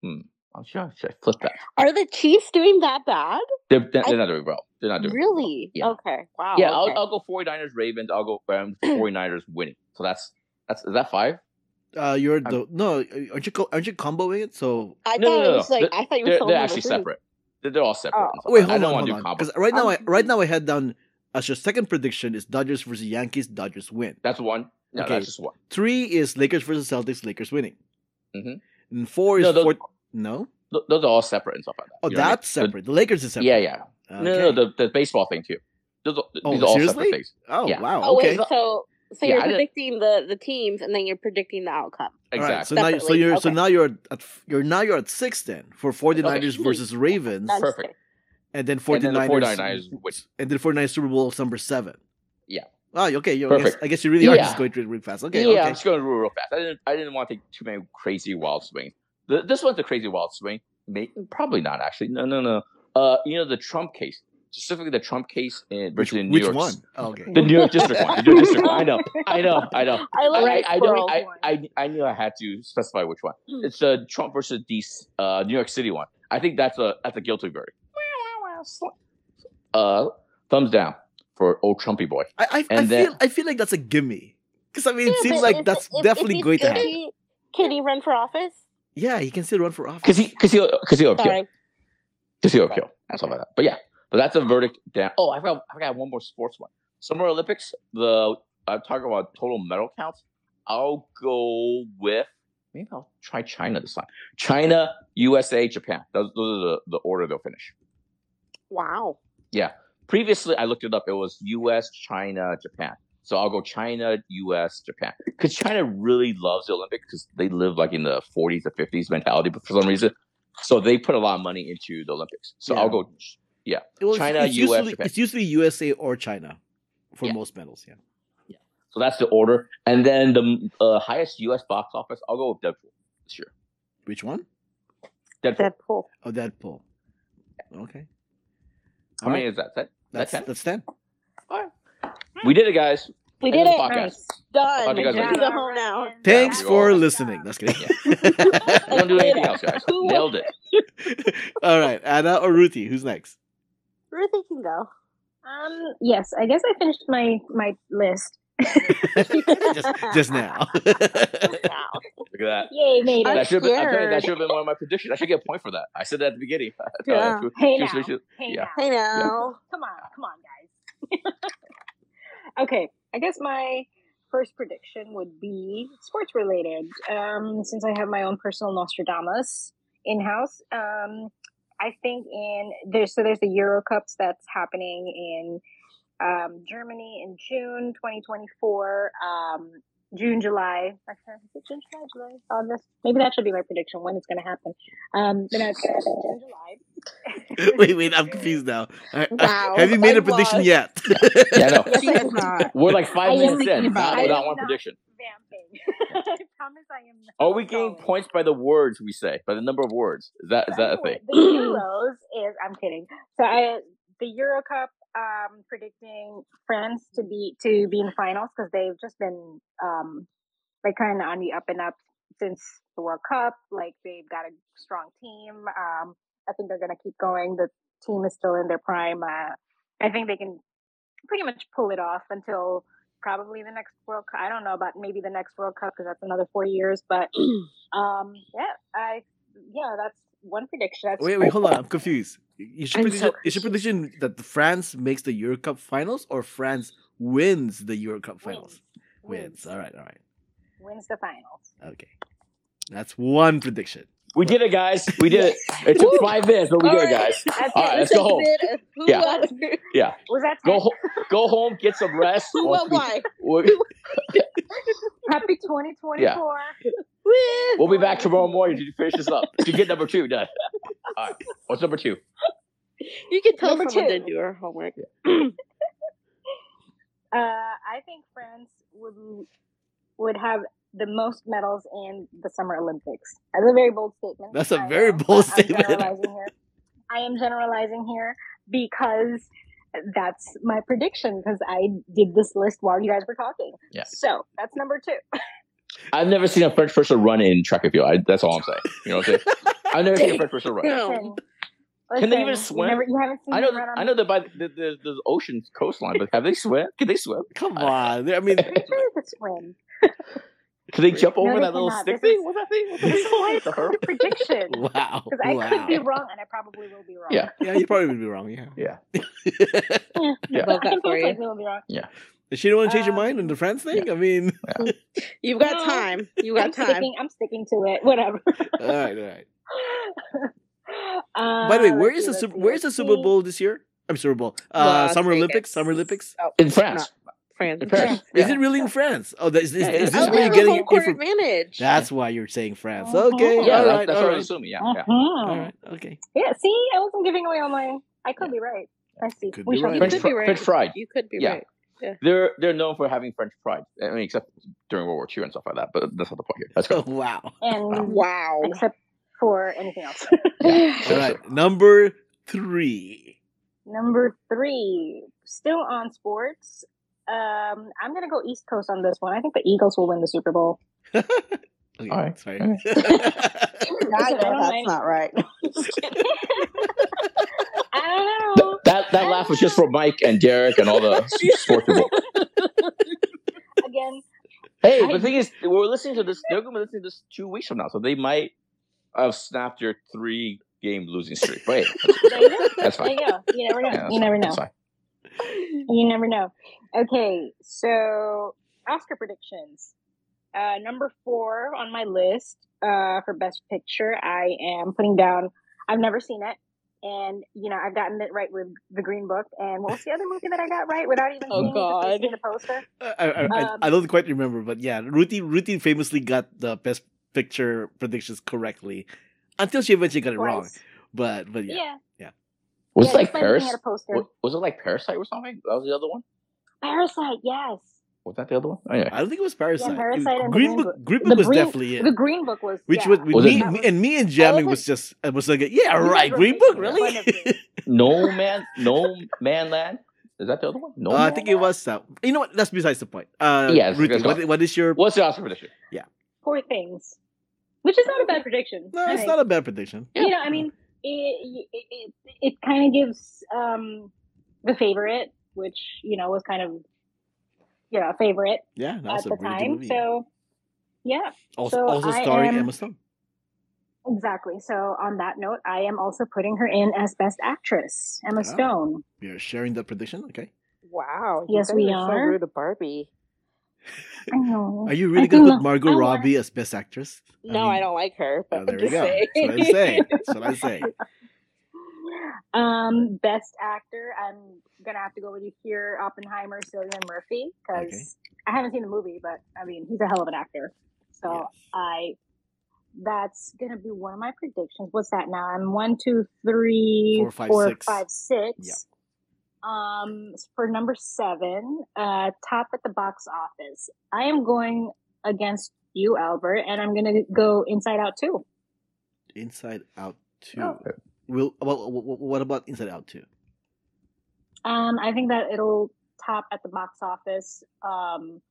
Hmm. Oh, should, I, should I flip that? Are the Chiefs doing that bad? They're, they're, I- not doing well. They're not doing Really? Yeah. Okay. Wow. Yeah, okay. I'll, I'll go 49ers Ravens. I'll go um, 49ers winning. So that's that's is that five? Uh, you're the no, aren't you co- aren't you comboing it? So I No, thought no, it was no. like I thought you were They're, they're actually separate. They're, they're all separate. Oh. wait, hold I don't on, want to hold do on. Because right now, I, I'm right now I had down as your second prediction is Dodgers versus Yankees. Dodgers win. That's one. No, Okay. that's just one. Three is Lakers versus Celtics. Lakers winning. Mhm. And four is No, those- four. No, Those are all separate and stuff like that. oh, You know what I mean? that's separate. The Lakers is separate. Yeah, yeah. Okay. No, no, no, the, the baseball thing too. Those Oh, these are all seriously? separate things. Oh Yeah. wow. Oh okay. wait, so so Yeah, you're I predicting the the teams and then you're predicting the outcome. Exactly. right, so now, so you're so now you're at you're now you're at six then for 49ers Okay. versus Ravens, That's Perfect. good. and then And then the 49ers, 49ers win. and then 49ers Super Bowl number seven. Yeah. Oh, okay. You, I, guess, Perfect. I guess you really are Yeah. just going through it really fast. Okay. yeah, I'm just going real, real fast. I didn't, I didn't want to take too many crazy wild swings. The, this one's a crazy wild swing. May, probably not actually. No, no, no. Uh, you know the Trump case, specifically the Trump case in Which, in New which York. one? Oh, okay. The New York District one. The New York District one. I know. I know. I know. I I, love I, I, squirrels. don't, I, I, I knew I had to specify which one. Hmm. It's the Trump versus the uh, New York City one. I think that's a that's a guilty verdict. Uh, thumbs down for old Trumpy boy. I, I, I then- feel I feel like that's a gimme because I mean it Yeah, seems like if- that's if- if definitely he's going to good, happen. Can he run for office? Yeah, he can still run for office. Because he because he'll because he'll appeal. Sorry. Because he'll appeal and stuff like that. But yeah, but that's a verdict down. Oh, I forgot, I forgot one more sports one. Summer Olympics. The I'm talking about total medal counts. I'll go with maybe I'll try China this time. China, USA, Japan. Those, those are the, the order they'll finish. Wow. Yeah. Previously, I looked it up. It was U.S., China, Japan. So I'll go China, U.S., Japan. Because China really loves the Olympics because they live like in the 40s or 50s mentality, but for some reason, so they put a lot of money into the Olympics. So Yeah. I'll go. Well, it's- China, it's US, usually, Japan. it's usually USA or China for Yeah. most medals. Yeah. Yeah. So that's the order. And then the uh, highest U.S. box office, I'll go with Deadpool this year. Which one? Deadpool. Deadpool. Oh, Deadpool. Okay. How many is that? That That's that's ten. that's ten. We did it, guys. We End did it. Nice. Done. Guys We like can go home now. Thanks Yeah. for Yeah. listening. That's kidding. We don't do anything else, guys. Nailed it. All right, Anna or Ruthie, who's next? Ruthie can go. Um. Yes, I guess I finished my my list. just, just now. Wow. Look at that. Yay, made it. That should have been, you, that should have been one of my predictions. I should get a point for that. I said that at the beginning. Yeah. I should- Hey she now. was- she was- Hey yeah. now. I know. Come on, come on, guys. okay, I guess my first prediction would be sports related. Um, since I have my own personal Nostradamus in house, um, I think in there's so there's the Euro Cups that's happening in um, Germany in June 2024. Um, June, July. Actually, is June, July, July, August? Maybe that should be my prediction when it's going to happen. Um, then it's going to happen June, July. wait, wait, I'm confused now. Uh, uh, Wow. Have you made a I'm prediction lost. yet? Yeah, I know. Yes, I. We're like five I minutes in, about not it. without one prediction. Vamping. I promise I am. not Are we getting going. points by the words we say, by the number of words? Is that is that a thing? The Euros is. I'm kidding. So I the Euro Cup. Um, predicting France to be to be in finals because they've just been um like kind of on the up and up since the World Cup. Like they've got a strong team. Um, I think they're gonna keep going. The team is still in their prime. Uh, I think they can pretty much pull it off until probably the next World Cup. I don't know about maybe the next World Cup because that's another four years. But um, yeah, I yeah, that's one prediction. That's Wait, wait, hold on. I'm confused. Is your I'm prediction, so is your prediction that France makes the Euro Cup finals or France wins the Euro Cup finals? Wins. All right, all right. Wins the finals. Okay. That's one prediction. We did it, guys. We did it. It took five minutes, but we did it, guys. That's All right, let's go home. Who Yeah. won? Yeah, Was that go ten? home. Go home. Get some rest. Who won? Why? We'll, Happy 2024. we'll be back tomorrow morning to finish this up. To get number two done. All right. What's number two? You can tell Number someone two. to do her homework. Uh, I think France would would have the most medals in the Summer Olympics. That's a very bold statement. That's a very know, bold statement. I'm generalizing here. I am generalizing here because that's my prediction because I did this list while you guys were talking. Yeah. So that's number two. I've never seen a French person run in track and field. I, that's all I'm saying. You know what I'm saying? I've never seen a French person run. No. Can they even swim? You, never, you haven't seen I know. me run on I know they're by the, the, the ocean coastline, but have they swim? Can they swim? Come on. I mean, Pretty sure you could swim. Can they jump over No, they that little cannot. stick This thing? is- What's that thing? What's that This thing is why it's The called a prediction. wow. Because I wow. could be wrong, and I probably will be wrong. Yeah. Yeah, you probably would be wrong. Yeah. Yeah. Yeah, Yeah. Love I that think for most you. likely will be wrong. Yeah. Does she don't want to change her Um, mind on the France thing? I mean, You've got No. time. You I'm got time. sticking. I'm sticking to it. Whatever. all right, all right. uh, By the way, where let's is see, the Super, where's the Super. Bowl this year? I'm Super Bowl. Uh, Summer Olympics. Summer Olympics. Oh, In France. Not France. In Paris. France. Is it really in France? Oh, that, is, is, is this is. Oh, where you're getting home your info? advantage. That's why you're saying France. Mhm. Okay, Yeah, all that- right, that's all what I'm right, assuming. Yeah, yeah. Mhm. all right, okay. Yeah, see, I wasn't giving away all my. I could be right. I see. Could we be shall right. You French, could fr- be right. French fried. You could be Yeah. right. They're they're known for having French pride. I mean, except during World War II and stuff like that. But that's not the point here. Let's Oh, wow. And Wow. except for anything else. All right, number three. Number three, still on sports. Um, I'm gonna go East Coast on this one. I think the Eagles will win the Super Bowl. Okay, All right. sorry. I I know that's mind- not right. I don't know. That that laugh was just for Mike and Derek and all the sports people. Again, Hey, I- the thing is, we're listening to this. They're going to be listening to this two weeks from now, so they might have snapped their three game losing streak. But hey, there you go. That's There fine. you go. You never know. Yeah, you fine. never know. That's fine. You never know. Okay, so Oscar predictions. Uh, number four on my list uh, for Best Picture, I am putting down. I've never seen it, and you know I've gotten it right with The Green Book. And what was the other movie that I got right without even Oh, seeing God. seeing the poster? I, I, I, Um, I don't quite remember, but yeah, Ruthie Ruthie famously got the best picture predictions correctly until she eventually got it wrong. Twice. But but yeah, Yeah, Was yeah, it like just by Paris? At a poster. wa- Was it like Parasite or something? That was the other one. Parasite, yes. Was that the other one? Oh, yeah. I don't think it was Parasite. Parasite and Green Green Book. Book. Green Book was Green- definitely it. The Green Book was Which yeah. was, Was me, it- me and me and Jiaming was wasn't- just I was like, yeah, right, guys Green Book, really? fun of me. No man, no man land. Is that the other one? No. Uh, I Man think it was that. You know what? That's besides the point. Uh, Yes, Ruthie, what, what is your? What's the Oscar prediction? Yeah. Poor things, which is not a bad prediction. No, I it's think. not a bad prediction. You know, I mean, it it, it, it kind of gives um the favorite, which you know was kind of you know a favorite Yeah, at a the really good time. movie. So yeah, also, so also starring am- Emma Stone. exactly. So on that note, I am also putting her in as best actress, Emma Yeah. Stone. We are sharing that prediction. Okay. Wow. Yes, guys we are. So are. rude to Barbie. I know. Are you really I gonna put Margot I wanna- Robbie as best actress? No, I, mean, don't like her. But Oh, there we just go. saying. That's what I say. That's what I say. Um, best actor, I'm gonna have to go with you here, Oppenheimer, Cillian Murphy, because Okay. I haven't seen the movie, but I mean he's a hell of an actor. So Yes. I, that's gonna be one of my predictions. What's that now? I'm one, two, three, Four, five, four, six. five, six. Um, for number seven, uh, top at the box office, I am going against you, Albert, and I'm gonna go Inside Out too. Inside Out Two. Oh. Will well, wh- wh- what about Inside Out Two? Um, I think that it'll top at the box office. Um,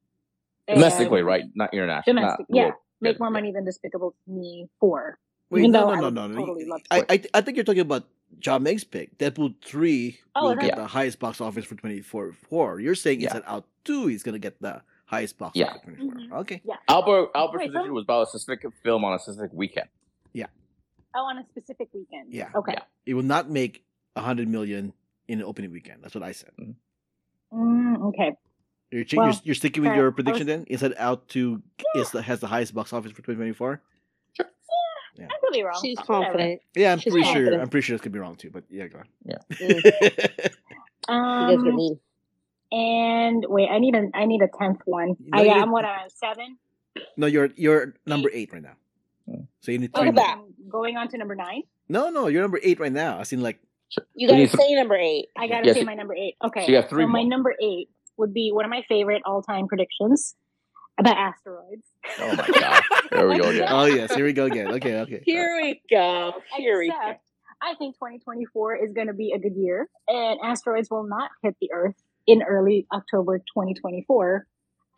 and Domestically, right? Not international. Domestic, not yeah. world. Make more money than Despicable Me four. Wait, Even no, though no, no, would no, no. totally love I. I, I think you're talking about Jiaming's pick, Deadpool three oh, will get yeah. the highest box office for twenty four. You're saying yeah. Inside Out two he's gonna get the highest box yeah. office. Mm-hmm. Okay. Yeah. Albert Albert's position was about a specific film on a specific weekend. Yeah. Oh, on a specific weekend. Yeah. Okay. Yeah. It will not make a hundred million in an opening weekend. That's what I said. Mm-hmm. Mm, okay. You're, well, you're, you're, sticking with your prediction was... then? it Out two is the, has the highest box office for 2024. Yeah. I could be wrong. She's confident. Yeah, I'm She's pretty confident. sure. I'm pretty sure this could be wrong too. But yeah, go mm. on. Yeah. um. And wait, I need a I need a tenth one. No, I, yeah. I'm what I'm seven. No, you're you're number eight right now. So you need oh, three. Look at Going on to number nine. No, no, you're number eight right now. I seen like you gotta say th- number eight. I gotta yes. say my number eight. Okay. So you got three. So my number eight would be one of my favorite all time predictions about asteroids. Oh my god. There we go again. oh yes, here we go again. Okay, okay. Here we go. Here we go. I think 2024 is going to be a good year, and asteroids will not hit the Earth in early October 2024,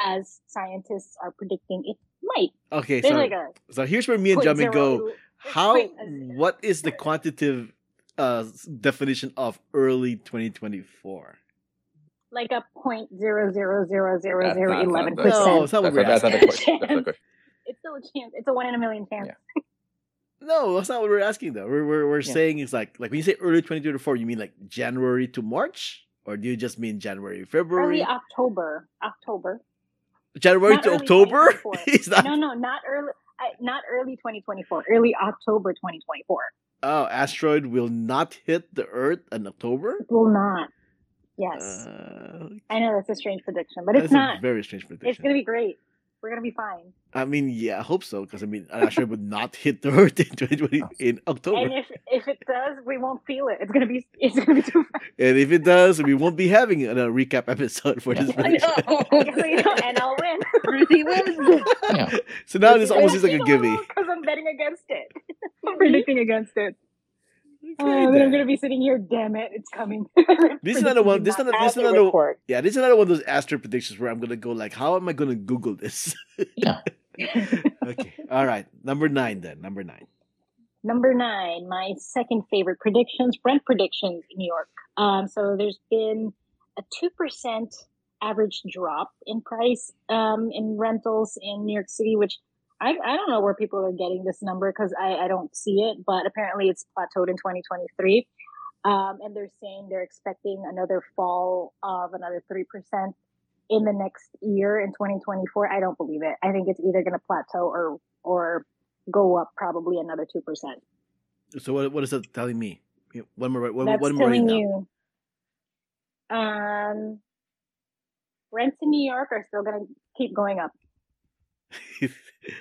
as scientists are predicting it might. Okay, There's so like so here's where me and point Jamie go. How? What is the quantitative uh definition of early 2024? Like a point zero zero zero zero zero eleven That's zero not- eleven that's- No, it's not what That's, we're that's not the asking. That's not the. It's still a chance. It's a one in a million chance. No, that's not what we're asking though. We're we're, we're Yeah. saying it's like like when you say early 2024, you mean like January to March, or do you just mean January, February, Early October. October. January not to October? 2024. It's not. No, no, not early. Uh, not early 2024. Early October 2024. Oh, asteroid will not hit the Earth in October. It will not. Yes. Uh, I know that's a strange prediction, but it's that's not. a very strange prediction. It's gonna be great. We're gonna be fine. I mean, yeah, I hope so because I mean, an asteroid would not hit the Earth in 2020 in October, And if if it does, we won't feel it. It's gonna be it's gonna be too fast. and if it does, we won't be having a recap episode for this Yeah. I prediction. know. and I'll win. Ruthie wins. Yeah. So now this almost is like a gimme. because I'm betting against it. I'm predicting against it. Okay, Oh, then. I'm gonna be sitting here. Damn it, it's coming. This is another one. This is another. This is another. report. Yeah, this is another one of those astro predictions where I'm gonna go like, how am I gonna Google this? Yeah. okay. All right. Number nine then. Number nine. Number nine, my second favorite predictions, rent predictions in New York. Um, so there's been a 2% average drop in price um, in rentals in New York City, which I, I don't know where people are getting this number because I, I don't see it, but apparently it's plateaued in 2023. Um, and they're saying they're expecting another fall of another 3% in the next year in 2024. I don't believe it. I think it's either going to plateau or, or go up probably another 2%. So what? What is that telling me? One more. One, That's one more telling you. Um, rents in New York are still going to keep going up.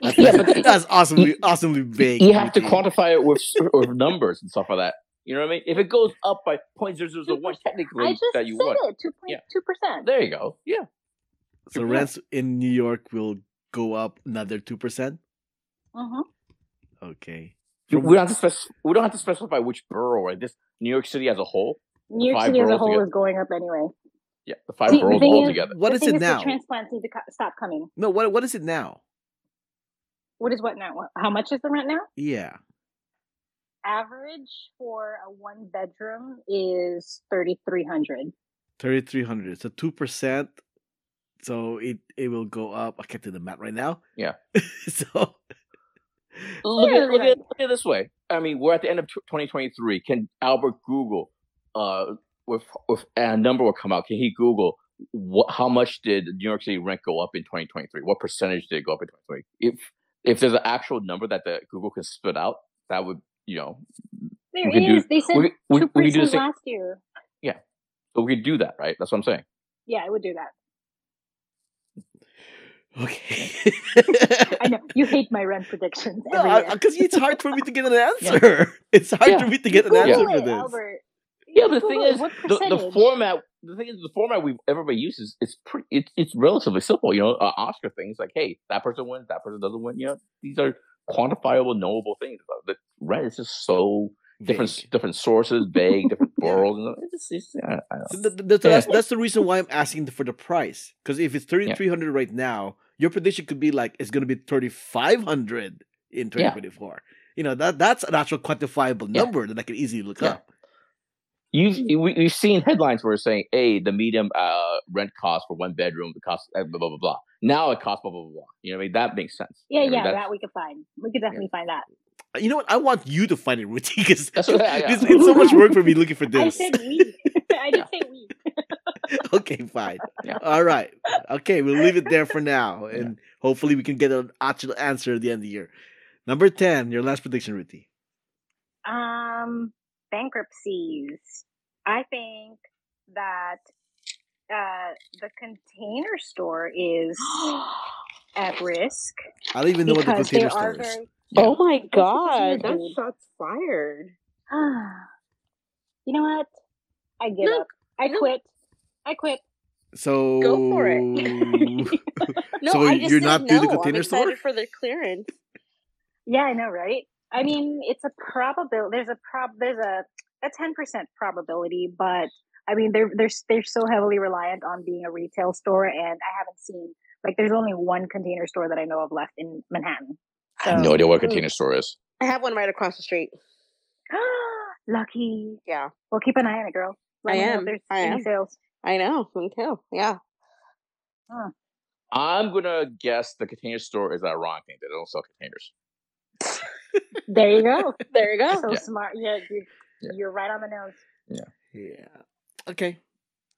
That's, Yeah, but- that's awesomely, awesomely vague. You have to quantify it with, with numbers and stuff like that. You know what I mean? If it goes up by 0.0001, I technically just that you said won. it, two point Yeah. percent. There you go. Yeah. So 2%. rents in New York will go up another two percent. hmm Okay. we don't have to spec- we don't have to specify which borough, right? This New York City as a whole. New York City as a whole together. is going up anyway. Yeah, the five See, the thing all is- together. What the is thing it is now? The transplants need to co- stop coming. No, what what is it now? What is what now? How much is the rent now? Yeah. Average for a one bedroom is thirty three hundred. Thirty three hundred. So two percent. So it it will go up. I can't do the math right now. Yeah. so Look at, look, at, look at it this way. I mean, we're at the end of tw 2023. Can Albert Google, uh, with with a number will come out? Can he Google what? How much did New York City rent go up in 2023? What percentage did it go up in 2023? If if there's an actual number that the Google can spit out, that would you know There could do- They said we, we, two we could do the percent last year. Yeah, So we could do that, right? That's what I'm saying. Yeah, I would do that. okay. I know you hate my rent predictions. No, because it's hard for me to get an answer. It's hard Yeah. for me to get an Google answer for this. Albert. Yeah, but the thing is, the, the format. The thing is, the format we everybody uses it's pretty. It's it's relatively simple. You know, uh, Oscar things like, hey, that person wins, that person doesn't win. You know, these are quantifiable, knowable things. Uh, The rent is just so different, Vague. different sources, vague, different worlds. And it's I, I So Yeah. that's, that's the reason why I'm asking for the price. Because if it's thirty three hundred right now, your prediction could be like it's going to be thirty five hundred in twenty Yeah. twenty four. You know that that's an actual quantifiable Yeah. number that I can easily look Yeah. up. You've we, we've seen headlines where it's saying, "Hey, the medium uh, rent cost for one bedroom, the cost uh, blah blah blah blah." Now it costs blah blah blah. blah. You know, what I mean that makes sense. Yeah, You know, yeah, that's- that we could find. We could definitely find that. You know what? I want you to find it, Ruthie, because That's what yeah. it's, it's so much work for me looking for this. I this. said we. I did say we. okay, fine. Yeah. All right. Okay, we'll leave it there for now, and hopefully we can get an actual answer at the end of the year. Number ten, your last prediction, Ruthie. Um, bankruptcies. I think that uh, the container store is at risk I don't even know what the container store is. very. Oh my god, weird. that's shots fired. you know what? I give No, up. I no. quit. I quit. So Go for it. No, So I just you're said not through the container I'm excited store? for the clearance. Yeah, I know, right? I mean, it's a probability. There's a prob. There's a a ten percent probability, but I mean, they're they're they're so heavily reliant on being a retail store, and I haven't seen like there's only one container store that I know of left in Manhattan. I have no idea what a container store is. I have one right across the street. Lucky. Yeah, Well, keep an eye on it, girl. Let I me know am. There's I any am. sales. I know. Me too. Yeah. I'm gonna guess the container store is that ironic thing. They don't sell containers. There you go. There you go. So Yeah. smart. Yeah, you're, Yeah. you're right on the nose. Yeah. Yeah. Okay.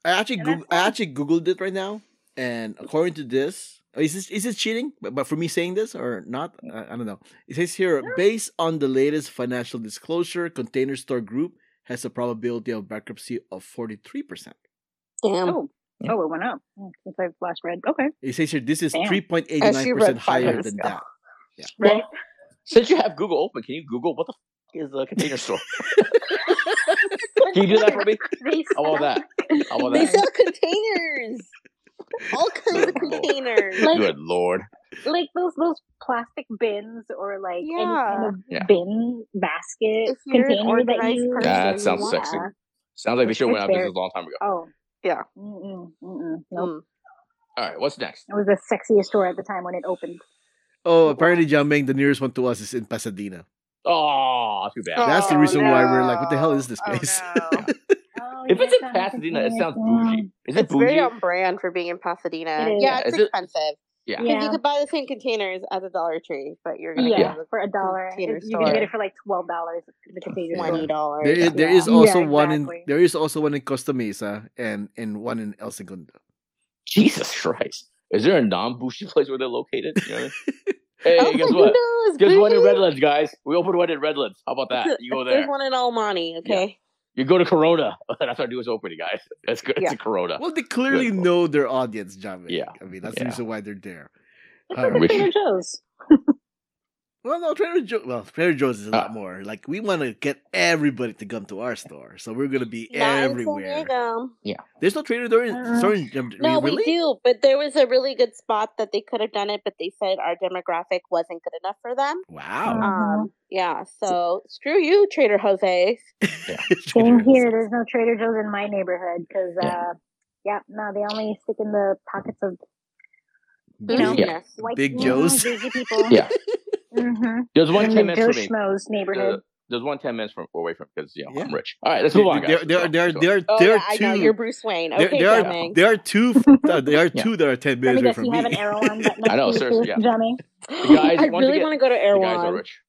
I actually And Goog- that's I actually googled it right now, and according to this, oh, is this is this cheating? But, but for me saying this or not, I, I don't know. It says here, No. based on the latest financial disclosure, Container Store Group has a probability of bankruptcy of forty three percent. Damn. Oh, Yeah. oh, it went up Mm, since I've last read. Okay, It says here this is three point eighty nine percent higher than ago. that. right. Since you have Google open, can you Google what the f- is a container store? Can you do that for me? I want that. I want that. They sell containers. All kinds of containers. Like- Good lord. like those those plastic bins or like any kind Yeah. of Yeah. bin basket If container that you. person, That sounds want sexy. Sounds like they should have went It's out of business a long time ago. Oh Yeah. Mm-mm, mm-mm. Nope. Mm. All right, what's next? It was the sexiest store at the time when it opened. Oh, apparently, Jiaming, the nearest one to us is in Pasadena. Oh, too bad. That's the Oh, reason why we're like, what the hell is this Oh, place? no. Oh, if it's in Pasadena, it sounds bougie. Is it It's very bougie? on brand for being in Pasadena. It is. Yeah, Yeah, it's is it- expensive. Yeah. Because Yeah. you could buy the same containers at the Dollar Tree, but you're gonna Yeah, get for a dollar. container It- You can get it for like twelve dollars. The container twenty dollars. There is, there Yeah. is also Yeah, one in there is also one in Costa Mesa and and one in El Segundo. Jesus Christ. Is there a non bougie place where they're located? You know what I mean? Hey, Oh, guess who what? knows, There's one in? Redlands, guys. We opened one in Redlands. How about that? You go there. There's one in Almani. Okay. You go to Corona. That's our newest opening, guys. That's good. It's Yeah. a Corona. Well, they clearly Good. know their audience, Javi. Yeah. I mean that's Yeah. the reason why they're there. It's Uh, like we Trader Joe's. Well, no, Trader Joe. Well, Trader Joe's is a lot Uh, more. Like we want to get everybody to come to our store, so we're gonna be Not in San everywhere. Yeah, There's no Trader Joe's. in, Uh, store um, No, really? we do, but there was a really good spot that they could have done it, but they said our demographic wasn't good enough for them. Wow. Mhm. Um, yeah, so screw you, Trader Jose. Same here. There's no Trader Joe's in my neighborhood because, Yeah. uh, yeah, no, they only stick in the pockets of Big, you know, Yeah. white Big Joe's. bougie people. Yeah. Mm-hmm. There's one In ten the minutes Joe from me. Schmo's neighborhood. The- there's one ten minutes from away from because you know Yeah. I'm rich. All right, let's move on, there, guys. there, Let's there, Let's there, Oh there yeah, are I know you're Bruce Wayne. there, Okay, there are there are two uh, there are Yeah. two that are ten minutes away from you me. have an Erewhon next I know, seriously, too, yeah. Johnny. Guys, I once really again, want to go to the guys are Erewhon. rich.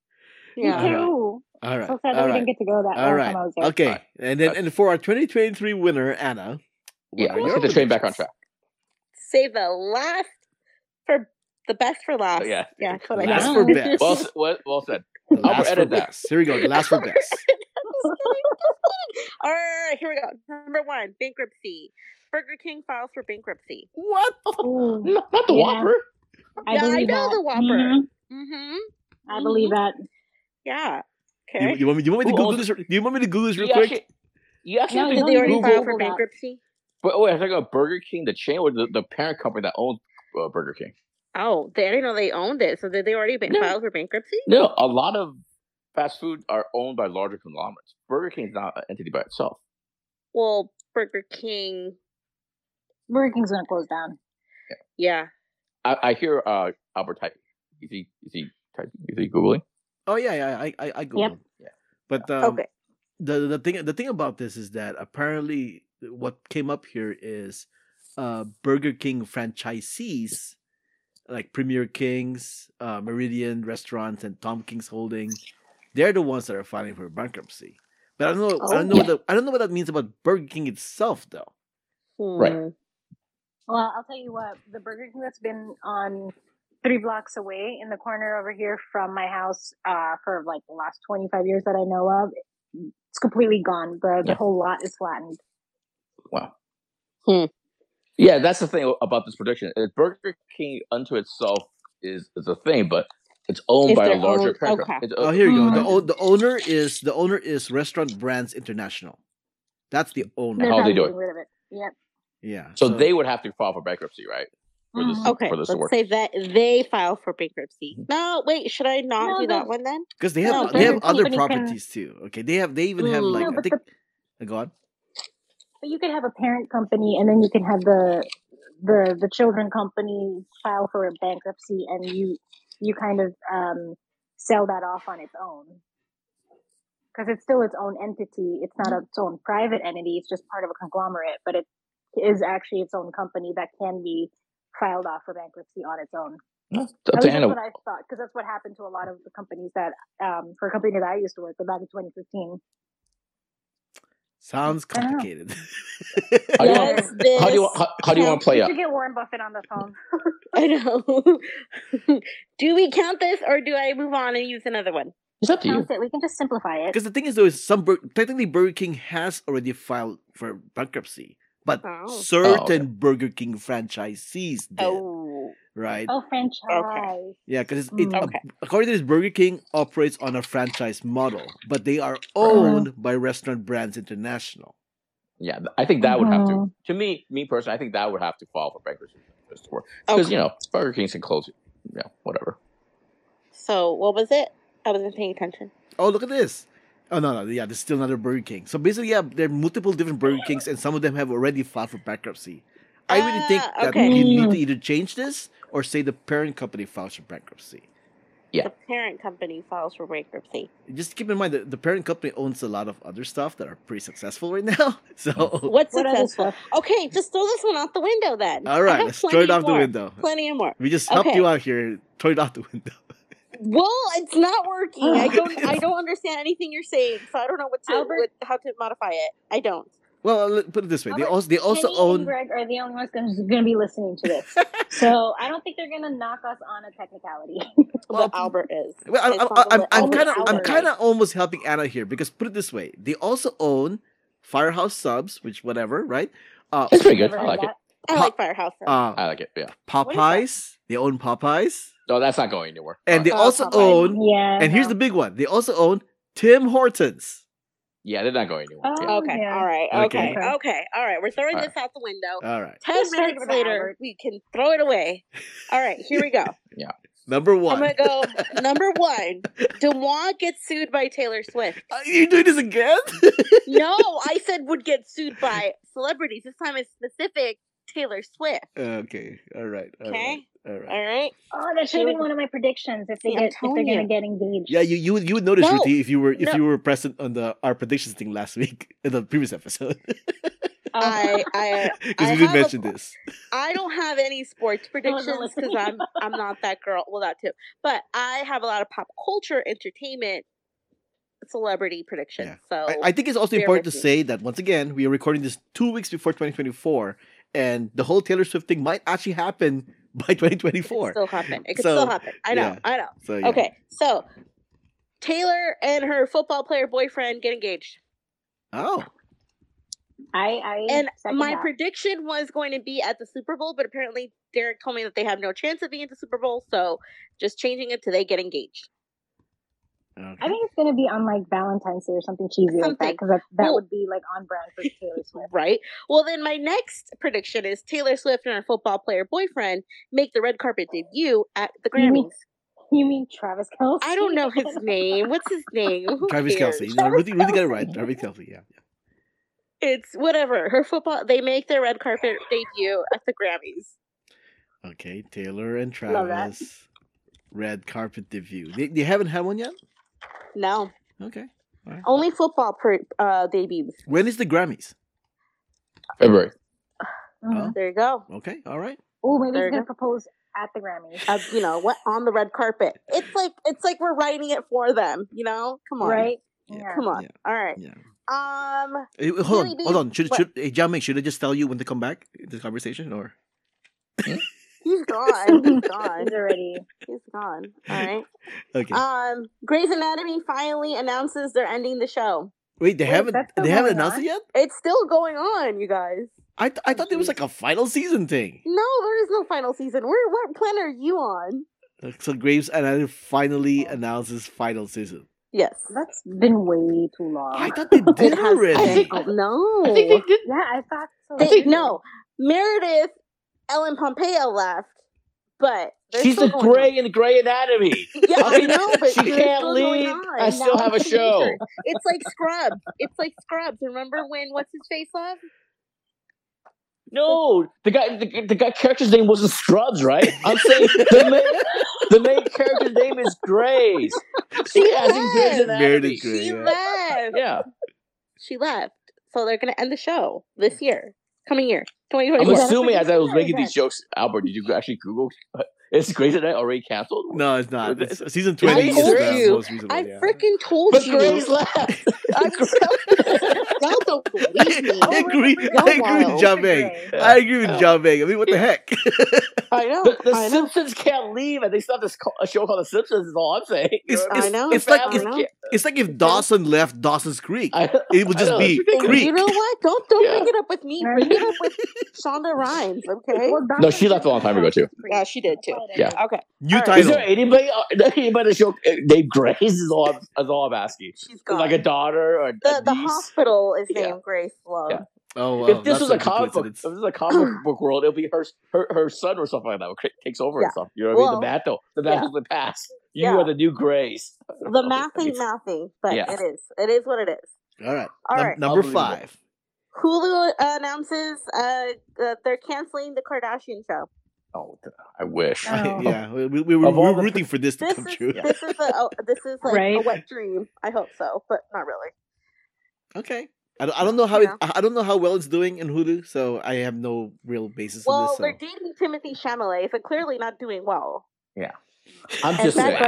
Yeah. Alright. Too. All right, So sad that all we didn't get to go that all last I was there. Okay, Alright. and then and for our 2023 winner, Anna. what Yeah, are let's get the train back on track. Save the last for the best for last. yeah. yeah, that's what I Last got. for best. Well, s- well, well said. The Albert, last for edit that. best. Here we go. The last for best. All right, here we go. Number one, bankruptcy. Burger King files for bankruptcy. What? Ooh, No, not the Yeah. Whopper. I yeah, I know that. the Whopper. Mhm. Mm-hmm. I believe that. Yeah. Okay. you want me? You want me to Who Google owns- this? Do you want me to Google this real You quick? actually, you actually No, have to Did they already Google. file for Google that. bankruptcy? But wait, I'm talking about Burger King, the chain, or the, the parent company that owns uh, Burger King. Oh, they, I didn't know they owned it. So did they already ban- No. file for bankruptcy? No, a lot of fast food are owned by larger conglomerates. Burger King is not an entity by itself. Well, Burger King. Burger King's gonna close down. Yeah. I, I hear uh, Albert typing. Is he? Is he typing? Is he googling? Oh yeah, yeah. I I, I Googled. Yeah. But um, okay. the the thing the thing about this is that apparently what came up here is uh Burger King franchisees like Premier Kings, uh, Meridian Restaurants, and Tom King's Holding, they're the ones that are filing for bankruptcy. But I don't know. I don't know Oh. what the, I don't know what that means about Burger King itself, though. Right. Hmm. Well, I'll tell you what, the Burger King that's been on three blocks away in the corner over here from my house uh, for like the last 25 years that I know of, it's completely gone. The, the Yeah. whole lot is flattened. Wow. Hmm. Yeah, that's the thing about this prediction. Burger King unto itself is is a thing, but it's owned It's by a larger own- parent. okay. It's, Oh, here you go. The Mhm. o- the owner is the owner is Restaurant Brands International. That's the owner. They're How they probably do it? getting rid of it. Yep. Yeah. so, they would have to file for bankruptcy, right? For this. Okay, for this to let's work. say that they file for bankruptcy. No, wait, should I not No, do that one then? because they No, have they have other Company can- properties too. Okay, they have they even have Mm. like No, I but think. the- Go on. But you could have a parent company and then you can have the the the children company file for a bankruptcy and you you kind of um sell that off on its own. Because it's still its own entity. It's not its own private entity. It's just part of a conglomerate but it is actually its own company that can be filed off for bankruptcy on its own. That's that's what I thought because that's what happened to a lot of the companies that um for a company that I used to work with back in 2015 Sounds complicated. How do you Yes, want- this. How do you want? How, how do you want to play we out? get Warren Buffett on the phone I know. do we count this or do I move on and use another one? It's up to you. It. We can just simplify it. Because the thing is, though, is some technically Burger King has already filed for bankruptcy, but Oh. certain Burger King franchisees did, Oh. right? Oh, franchise. Yeah, because it, Mm. Okay. according to this, Burger King operates on a franchise model, but they are owned by Restaurant Brands International. Yeah, I think that would have to. Mhm. To me, me personally, I think that would have to fall for bankruptcy just to. Because Okay. you know, Burger King can close. Yeah, whatever. So what was it? I wasn't paying attention. Oh, look at this! Oh no, no, yeah, there's still another Burger King. So basically, yeah, there are multiple different Burger Kings, and some of them have already filed for bankruptcy. I really think Ah, that okay. you need Mm. to either change this or say the parent company files for bankruptcy. Yeah. The parent company files for bankruptcy. Just keep in mind that the parent company owns a lot of other stuff that are pretty successful right now. So, What's What successful? Okay, just throw this one out the window then. all I right, have let's throw it off the window. Plenty of more. We just helped Okay. you out here. Throw it out the window. Well, it's not working. I don't. I don't understand anything you're saying, so I don't know what to Albert- what, how to modify it. I don't. Well, let- put it this way: they also they also Kenny own. and Greg are the only ones going to be listening to this. so I don't think they're going to knock us on a technicality. Well, but Albert is. Well, I, It's I, not I, I'm, I'm kind of, I'm kind of almost helping Anna here because put it this way: they also own Firehouse Subs, which whatever, right? Uh, It's pretty good. I heard like it. I like Firehouse. though. uh, I like it. Yeah. Popeyes. They own Popeyes, No, that's not going anywhere. and they Oh, also own. Yeah. And here's the big one. They also own Tim Hortons. yeah, they're not going anywhere. Oh. Yeah. okay, yeah. all right, Okay. okay, okay, all right. We're throwing All this out the window. All right. Ten Just started minutes later, we can throw it away. All right, here we go. Yeah. Number one. I'm one. gonna go number one. DeWan gets sued by Taylor Swift. Uh, you doing this again? No, I said would get sued by celebrities. This time it's specific Taylor Swift. okay. All right. all Okay. right, All right. All right. Oh, that should have been one of my predictions if they See, get if they're telling gonna get engaged. Yeah, you you would you would notice No. Ruthie if you were if No. you were present on the our predictions thing last week in the previous episode. I I because I we did have a- mention this. I don't have any sports predictions because. I'm I'm not that girl. Well, that too. But I have a lot of pop culture, entertainment, celebrity predictions. So I, I think it's also important to me. say that once again we are recording this two weeks before 2024, and the whole Taylor Swift thing might actually happen by it could 2024. still happen. It could So, still happen. I know. yeah. I know. So yeah. Okay, so Taylor and her football player boyfriend get engaged. Oh, I I And my that. prediction was going to be at the Super Bowl, but apparently Derek told me that they have no chance of being at the Super Bowl, so just changing it to they get engaged. Okay. I think it's gonna be on like Valentine's Day or something cheesy like that because that, that Well- would be like on brand for Taylor Swift. Right? Well, then my next prediction is Taylor Swift and her football player boyfriend make the red carpet debut at the You mean- Grammys. You mean Travis Kelce? I don't know his name. What's his name? Who Travis cares? Kelce. No, Ruthie, Ruthie got it right. Travis Kelce. Yeah. yeah. It's whatever. Her football. They make their red carpet debut at the Grammys. Okay, Taylor and Travis. Red carpet debut. They, they haven't had one yet. No, Okay. only football pre- uh, debuts. When is the Grammys? February. Mhm. There you go. Okay. All right. Oh, maybe There he's gonna propose at the Grammys. Uh, you know what? On the red carpet. It's like it's like we're writing it for them. You know? Come on. Right? Yeah. Come on. Yeah. All right. Yeah. Um. Eh, hold on. Hold on. Should what? should hey, Jiaming, should I just tell you when to come back in this conversation or? He's gone. He's gone. He's already. He's gone. All right. Okay. Um. Grey's Anatomy finally announces they're ending the show. Wait, they wait, haven't that's still they haven't going announced it yet? It's still going on, you guys. I th- I thought there was like a final season thing. No, there is no final season. Where what planet are you on? Uh, So Grey's Anatomy finally announces final season. Yes. That's been way too long. I thought they did It has already. been- oh, no. I think they did. yeah, I thought so. They, too. no, Meredith, Ellen Pompeo left, but She's still the going gray in Grey Anatomy. Yeah, I know, but she can't still leave. I still Now have a show. weird. It's like Scrubs. It's like Scrubs. Remember when what's his face left? No, the guy, the, the guy character's name wasn't Scrubs, right? I'm saying the main, the main character's name is Grace. She As in Grey's left. Anatomy. Meredith Grey. She yeah. left. Yeah, She left. So they're gonna end the show this year, coming year, twenty I'm twenty four. Yeah, assuming as I was making these jokes, Albert, did you actually Google? Is Grey's Anatomy already canceled? No, it's not. It's, season I twenty is told the you. most recent I. Yeah. freaking told But you. Grey's left. I'm telling- Y'all don't believe me. I agree. Y'all I agree with wild. John Bang. I agree with Yeah. John Bang. I mean, what the heck? I know. The, the I know. Simpsons can't leave, and they still have this co- a show called The Simpsons. Is all I'm saying. It's, it's, I know. it's like it's, know. it's like if Dawson left Dawson's Creek. It would just be. Creek. You know what? Don't don't Yeah. bring it up with me. Bring it up with Shonda Rhimes, okay? Well, No, she left a long time ago, too. Yeah, she did too. Yeah. Okay, New All right. title. Is there anybody uh, anybody show uh, named Grace? Is all is all I'm asking. she's gone. Like a daughter or the a the hospital is Yeah. Named Grace Love. Yeah. oh, wow, if this was a a comic book, if this is a comic book world, it'll be her her, her son or something like that. takes over Yeah. and stuff. You know what I mean? The mantle, the yeah. mantle's been passed. You Yeah. are the new Grace. The math ain't mathing, but Yeah. it is. It is what it is. All right. All Num- right. Number five. Hulu announces uh, that they're canceling the Kardashian show. Oh, I wish. Oh. yeah, we, we, we were, we were the- rooting for this to This come is true. this is a oh, this is like a wet dream. I hope so, but not really. Okay. I don't, I don't know how Yeah. it, I I don't know how well it's doing in Hulu, so I have no real basis Well, this. So. they're dating Timothée Chalamet, so clearly not doing well. Yeah, I'm And just saying.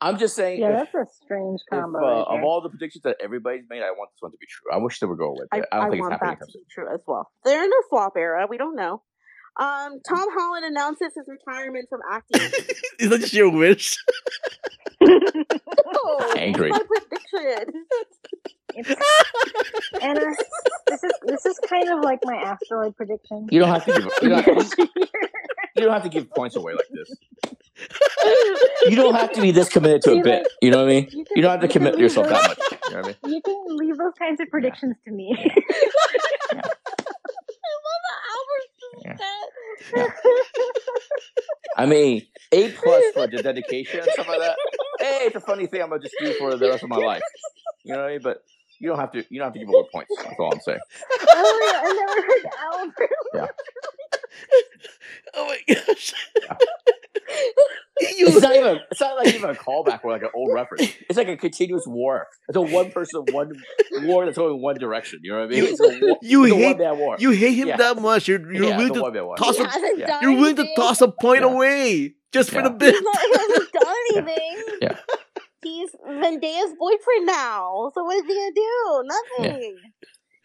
I'm just saying. Yeah, if, that's a strange if, combo. uh, right of all the predictions that everybody's made, I want this one to be true. I wish they would go with I, it. I don't I think it's want happening. that to be true as well. They're in their flop era. We don't know. Um, Tom Holland announces his retirement from acting. Is that just your wish? oh, Angry. My prediction. It's, and uh, this is this is kind of like my asteroid prediction. You don't have to give. You don't, you don't have to give points away like this. You don't have to be this committed to a bit. like- You know what I mean? You, You don't have to you commit yourself those- that much. You know what I mean? You can leave those kinds of predictions to me. Albert's Yeah. I mean, A plus for the dedication and stuff like that. Hey, it's a funny thing I'm gonna just do for the rest of my life. You know what I mean? But you don't have to. You don't have to give away points. That's all I'm saying. oh, I never heard Albert. Oh my gosh. It's not even. It's not like even a callback or like an old reference. It's like a continuous war. It's a one person, one war that's going in one direction. You know what I mean? You- It's a, war, you it's hate one war. you hate him Yeah. that much. You're you're yeah, willing to one man war. toss a, yeah. you're willing to toss a point Yeah. away just for the bit. He's not, he hasn't done anything. Yeah. He's Zendaya's boyfriend now. So what is he gonna do? Nothing.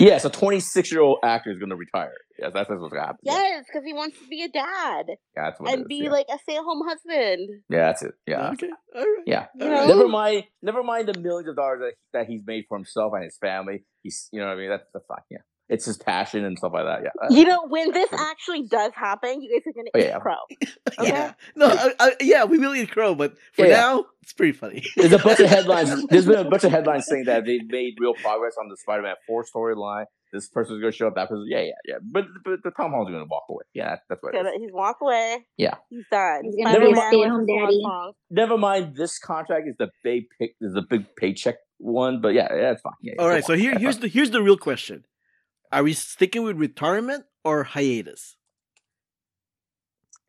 Yeah, so 26 year old actor is going to retire. Yes, that's, that's what's going to happen. Yes, because he wants to be a dad that's what it and is, be yeah. like a stay-at-home husband. yeah, that's it. Yeah. Okay. All right. Yeah. You know? Never mind. Never mind the millions of dollars that, that he's made for himself and his family. He's, you know what I mean. That's the fine. Yeah, it's his passion and stuff like that. Yeah. You know, when this actually does happen, you guys are gonna Oh, eat yeah. crow. Okay? Yeah. No, I, I, yeah, we will eat crow, but for Yeah, yeah. now, it's pretty funny. There's a bunch of headlines. There's been a bunch of headlines saying that they've made real progress on the Spider-Man four storyline. This person's going to show up. That person, yeah, yeah, yeah. But, but the Tom Holland's going to walk away. Yeah, that's what. It Gonna, he's walk away. Yeah. He's done. He's gonna be a Spider-Man stay-at-home daddy. Never mind. This contract is the big pick. Is the big paycheck one. But yeah, yeah, it's fine. Yeah, All go so here Yeah, here's fine. the here's the real question: Are we sticking with retirement or hiatus?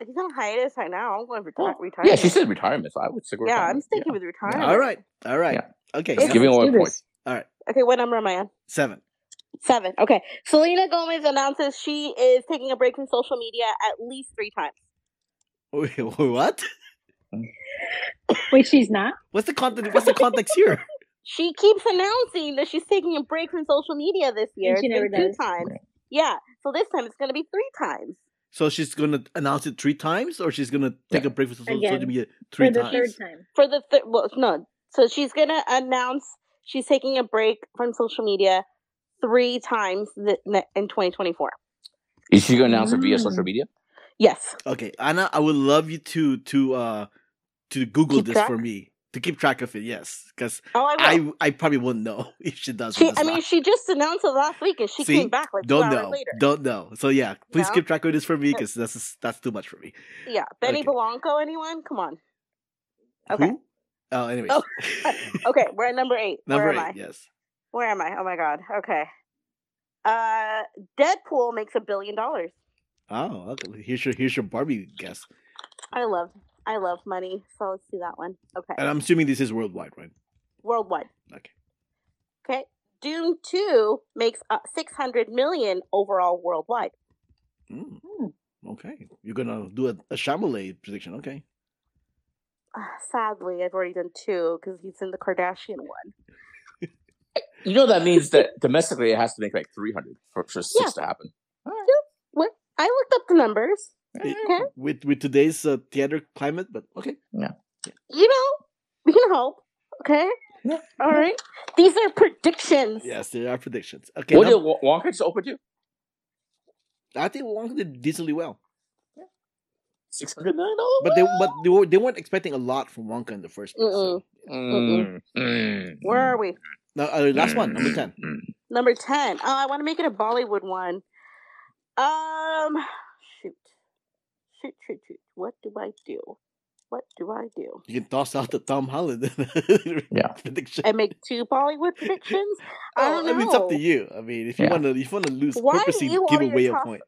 He's on hiatus right now. I'm going for Well, retirement. Yeah, she said retirement, so I would stick with Yeah, I'm sticking Yeah. with retirement. All right, all right, okay, Just It's- giving away Let's points. all right, Okay, what number am I on? seven. Seven. Okay. Selena Gomez announces she is taking a break from social media at least three times. Wait, what? Wait, she's not. What's the context? What's the context here? She keeps announcing that she's taking a break from social media this year. she It's never been two does. times. Yeah. So this time it's going to be three times. So she's gonna announce it three times, or she's gonna take Yeah. a break from social, Again, social media three times. For the times. third time. For the third, well, no. So she's going to announce she's taking a break from social media three times th- in 2024. Is she going to announce it via Mm. social media? Yes. Okay, Anna, I would love you to to uh to Google Keep this track? for me to keep track of it. Yes, because Oh, I will. I I probably wouldn't know if she does. she, I mean, she just announced it last week, and she See? came back like don't know, later. don't know. So yeah, please No? keep track of this for me because that's that's too much for me. Yeah, Benny Okay. Blanco. Anyone? Come on. Okay. Who? Oh, anyways. Oh, Okay, we're at number eight. Number Where am eight, I? yes. Where am I? Oh my god. Okay. Uh, Deadpool makes a billion dollars. Oh, okay. Here's your here's your Barbie guess, I love, I love money. So let's do that one. Okay. and I'm assuming this is worldwide, right? Worldwide. Okay. Okay. Dune Two makes uh, six hundred million overall worldwide. Mm. Hmm. Okay, you're gonna do a, a Chalamet prediction. Okay. Uh, sadly, I've already done two because he's in the Kardashian one. You know that means that domestically it has to make like 300 for, for six to happen. What? I looked up the numbers. It- Okay. With with today's uh, theater climate, but okay. Yeah. You know, we can hope. Okay. Yeah. All right. These are predictions. Yes, there are predictions. Okay, What num- did Wa- Wonka just open to? I think Wong did decently well, $600 million? but they but they, were, they weren't expecting a lot from Wonka in the first place. So. Mm, mm, Where are we? Now, uh, last one, number ten. Number 10. Oh, I want to make it a Bollywood one. Um, shoot. Shoot, shoot, shoot. What do I do? What do I do? You can toss out the Tom Holland Yeah. prediction. I make two Bollywood predictions? I Well, don't know. I mean, it's up to you. I mean, if you Yeah. want to, if you want to lose, Why purposely give away your a top- point.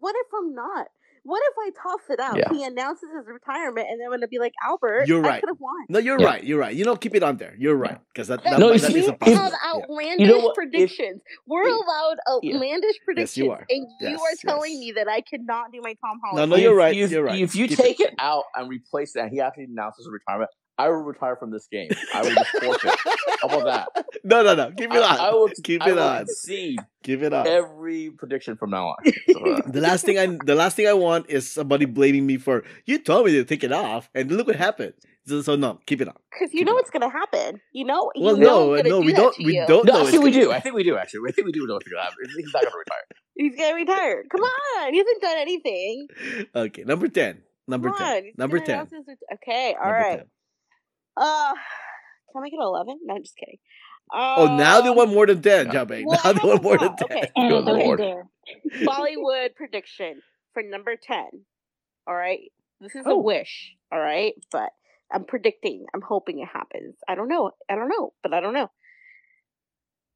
What if I'm not? What if I toss it out? Yeah. He announces his retirement, and then I'm going to be like, Albert, You're I right. could have won. No, you're Yeah. right. You're right. You know, keep it on there. You're right because that, That that, No, that see, is a if- We possibility. have Yeah. outlandish You know what? If- predictions. We're allowed outlandish predictions, yes, you are. and you Yes, are telling yes. me that I cannot do my Tom No, Holland. no, no, you're right. you- you're right. If you Keep take it. it. out and replace that, he actually announces a retirement. I will retire from this game. I will just forfeit. How about that? No, no, no. Keep it on. I, I will Keep I it will on. Exceed Keep it on. every prediction from now on. So, uh, The last thing I the last thing I want is somebody blaming me for you told me to take it off and look what happened. So, so no, keep it on. Because you Keep know it what's gonna happen. You know. You Well, know no, no, do we don't. We you. don't no, know. actually, we do. I think we do. Actually, I think we do know what's going to happen. He's not going to retire. He's gonna retire. Come on, he hasn't done anything. Okay, number ten. Number Come ten. on, Number ten. announce Okay, all Number right. 10. Uh, can I make it eleven? No, I'm just kidding. Oh, now they Um, want more than ten, Yeah. Jiaming. well, now they want a more than ten. Okay. And Good don't lord. dare. Bollywood prediction for number 10. All right. This is a Oh. wish. All right. But I'm predicting. I'm hoping it happens. I don't know. I don't know. But I don't know.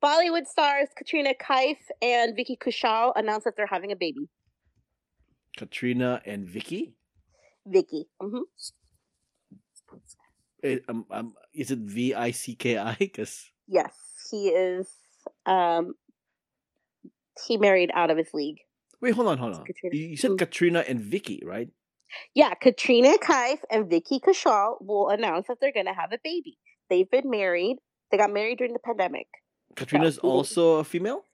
Bollywood stars Katrina Kaif and Vicky Kaushal announced that they're having a baby. Katrina and Vicky. Vicky. hmm Um, um, is it V I C K I? Because Yes. He is. Um, he married out of his league. wait, hold on, hold on. Katrina. You, said Mm. Katrina and Vicky, right? Yeah, Katrina Kaif and Vicky Kaushal will announce that they're going to have a baby. They've been married. They got married during the pandemic. Katrina's who- also a female.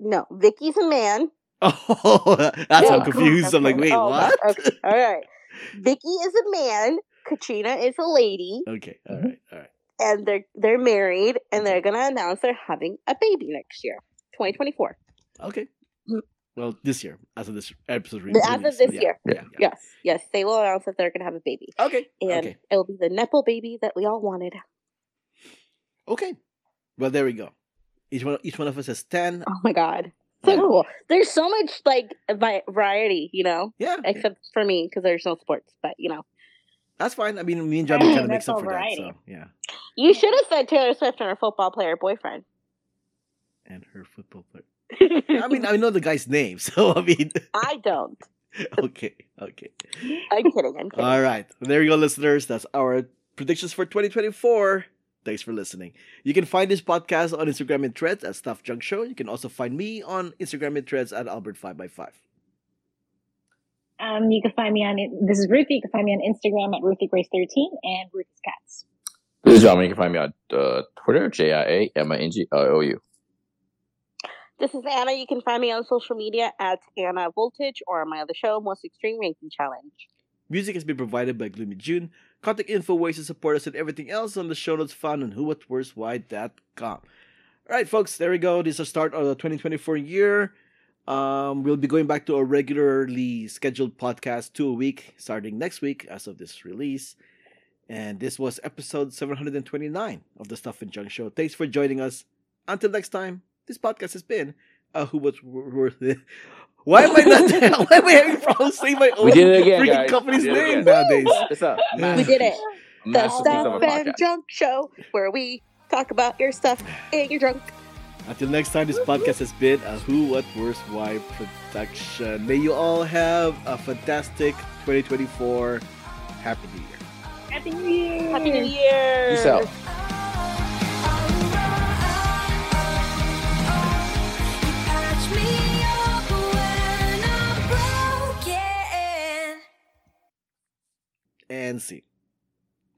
No, Vicky's a man. Oh, that's Yeah, I'm confused. I'm like, wait, Oh, what? okay, All right. Vicky is a man. Katrina is a lady, Okay, all Mm-hmm. right, all right. and they're they're married, and they're gonna announce they're having a baby next year, 2024. Okay. Mm. Well, this year, as of this episode, re- The- as of this yeah, year. Yeah. yeah. Yes, yes, they will announce that they're gonna have a baby, Okay. and okay. it'll be the Nepo baby that we all wanted. Okay. Well, there we go. Each one, each one of us has ten. Oh my god, so Yeah. cool! There's so much like variety, you know, Yeah, except for me because there's no sports. But you know, that's fine. I mean, me and Johnny are trying to makes up all for that. So yeah, you should have said Taylor Swift and her football player boyfriend. and her football player. I mean, I know the guy's name, so I mean, I don't. okay, okay. I'm kidding. I'm kidding. All right. There you go, listeners. That's our predictions for 2024. Thanks for listening. You can find this podcast on Instagram and Threads at Stuff Junk Show. You can also find me on Instagram and Threads at Albert5x5. Um, you can find me on. This is Ruthie. You can find me on Instagram at Ruthie Grace 13 and Ruthie's Cats. This is John. You can find me on uh, Twitter, J I A M I N G O U. This is Anna. You can find me on social media at Anna Voltage or on my other show, Most Extreme Ranking Challenge. Music has been provided by Gloomy June. Contact info, ways to support us, and everything else on the show notes found on whowhatwhereswhy.com. All right, folks, there we go. This is the start of the 2024 year. Um, we'll be going back to a regularly scheduled podcast, two a week, starting next week as of this release. And this was episode 729 of the Stuff and Junk Show. Thanks for joining us. Until next time, this podcast has been uh, Who What's Worth It. Why am I not? why am I having problems saying my own We did it again, freaking guys. company's We name again. nowadays? It's a We did it. The Stuff a and. Junk Show, where we talk about your stuff and your junk. Until next time, this podcast has been a Who, What, Worst, Why production. May you all have a fantastic 2024. Happy New Year. Happy New Year! Happy New Year! Peace out. Patch me up when I'm broken. And see.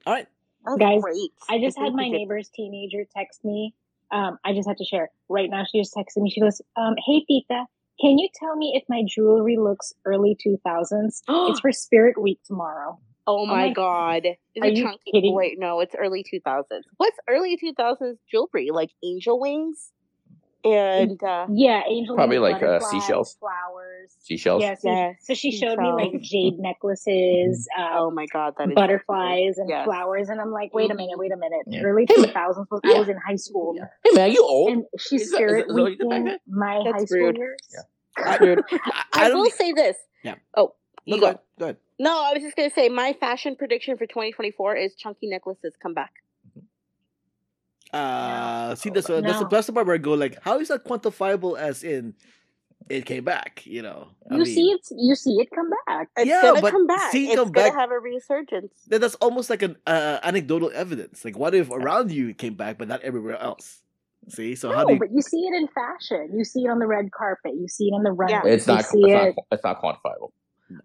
All right. That Guys, great. I just think had my neighbor's teenager text me. Um, I just had to share. Right now, she just texted me. She goes, um, "Hey, Tita, can you tell me if my jewelry looks early 2000s? it's for Spirit Week tomorrow." Oh my my- god. Is Are it you chunky? kidding? Wait, no, it's early 2000s. What's early 2000s jewelry? Like angel wings? And, uh, Yeah, angel Probably like, uh, seashells. flowers. Seashells. Yes. yes. So she showed me like jade necklaces, uh, Oh my god, that is butterflies, and Yes. flowers, and I'm like, wait a minute, wait a minute. Yeah. Early 2000s was I was in high school, Yeah. Hey man, you old? and she's Is that- is Spirit that- is that what you did back Week then? my That's high school rude. years. Yeah. Rude. I, I, don't will think- say this. Yeah. Oh, No, you go go. Go ahead. No, I was just gonna say my fashion prediction for 2024 is chunky necklaces come back. Uh, see, that's, uh, that's, the, No. that's the part where I go, like, how is that quantifiable as in it came back, you know? I You mean, see it, you see it come back. It's Yeah, gonna but come back. see it it's come gonna back- have a resurgence. then that's almost like an uh, anecdotal evidence. Like, what if around you it came back, but not everywhere else? See, so how no, do you? but you see it in fashion. You see it on the red carpet. You see it on the runway. Yeah. It's not. It's see not. It's not quantifiable.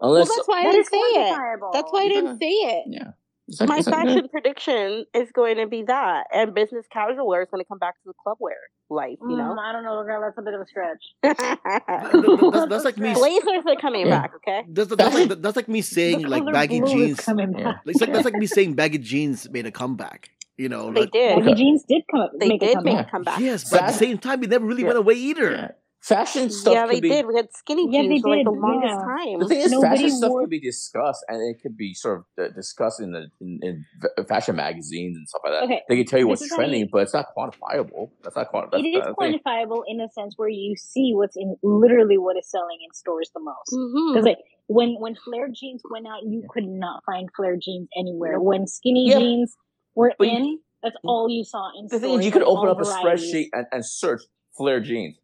Well, that's why I That didn't is say it. That's why I didn't Yeah. say it. yeah. It's like- My it's like, fashion prediction is going to be that, and business casual wear is going to come back to the club wear life. You Mm, know, I don't know, girl. That's a bit of a stretch. that's, that's like me. blazers are coming Yeah. back. Okay, That's, that's, like, that's like me saying like baggy jeans. coming back. It's like that's like me saying baggy jeans made a comeback. You know, they like, did. Baggy jeans did come up. They make a did comeback. make a comeback. yes, but at the same time, it never really Yeah. went away either. yeah. Fashion stuff yeah, they be did. We had skinny Yeah, jeans for like the longest yeah. time. The thing is, Nobody fashion stuff wore- could be discussed, and it could be sort of uh, discussed in the in, in fashion magazines and stuff like that. Okay, They can tell you this what's trending, you- but it's not quantifiable. That's not quantifiable. It is quantifiable in a sense where you see what's in literally what is selling in stores the most. Because like when when flare jeans went out, you could not find flare jeans anywhere. Nope. When skinny Yeah. jeans were But you- in, that's all you saw in The stores. thing is, you could open all up a varieties. spreadsheet and, and search flare jeans.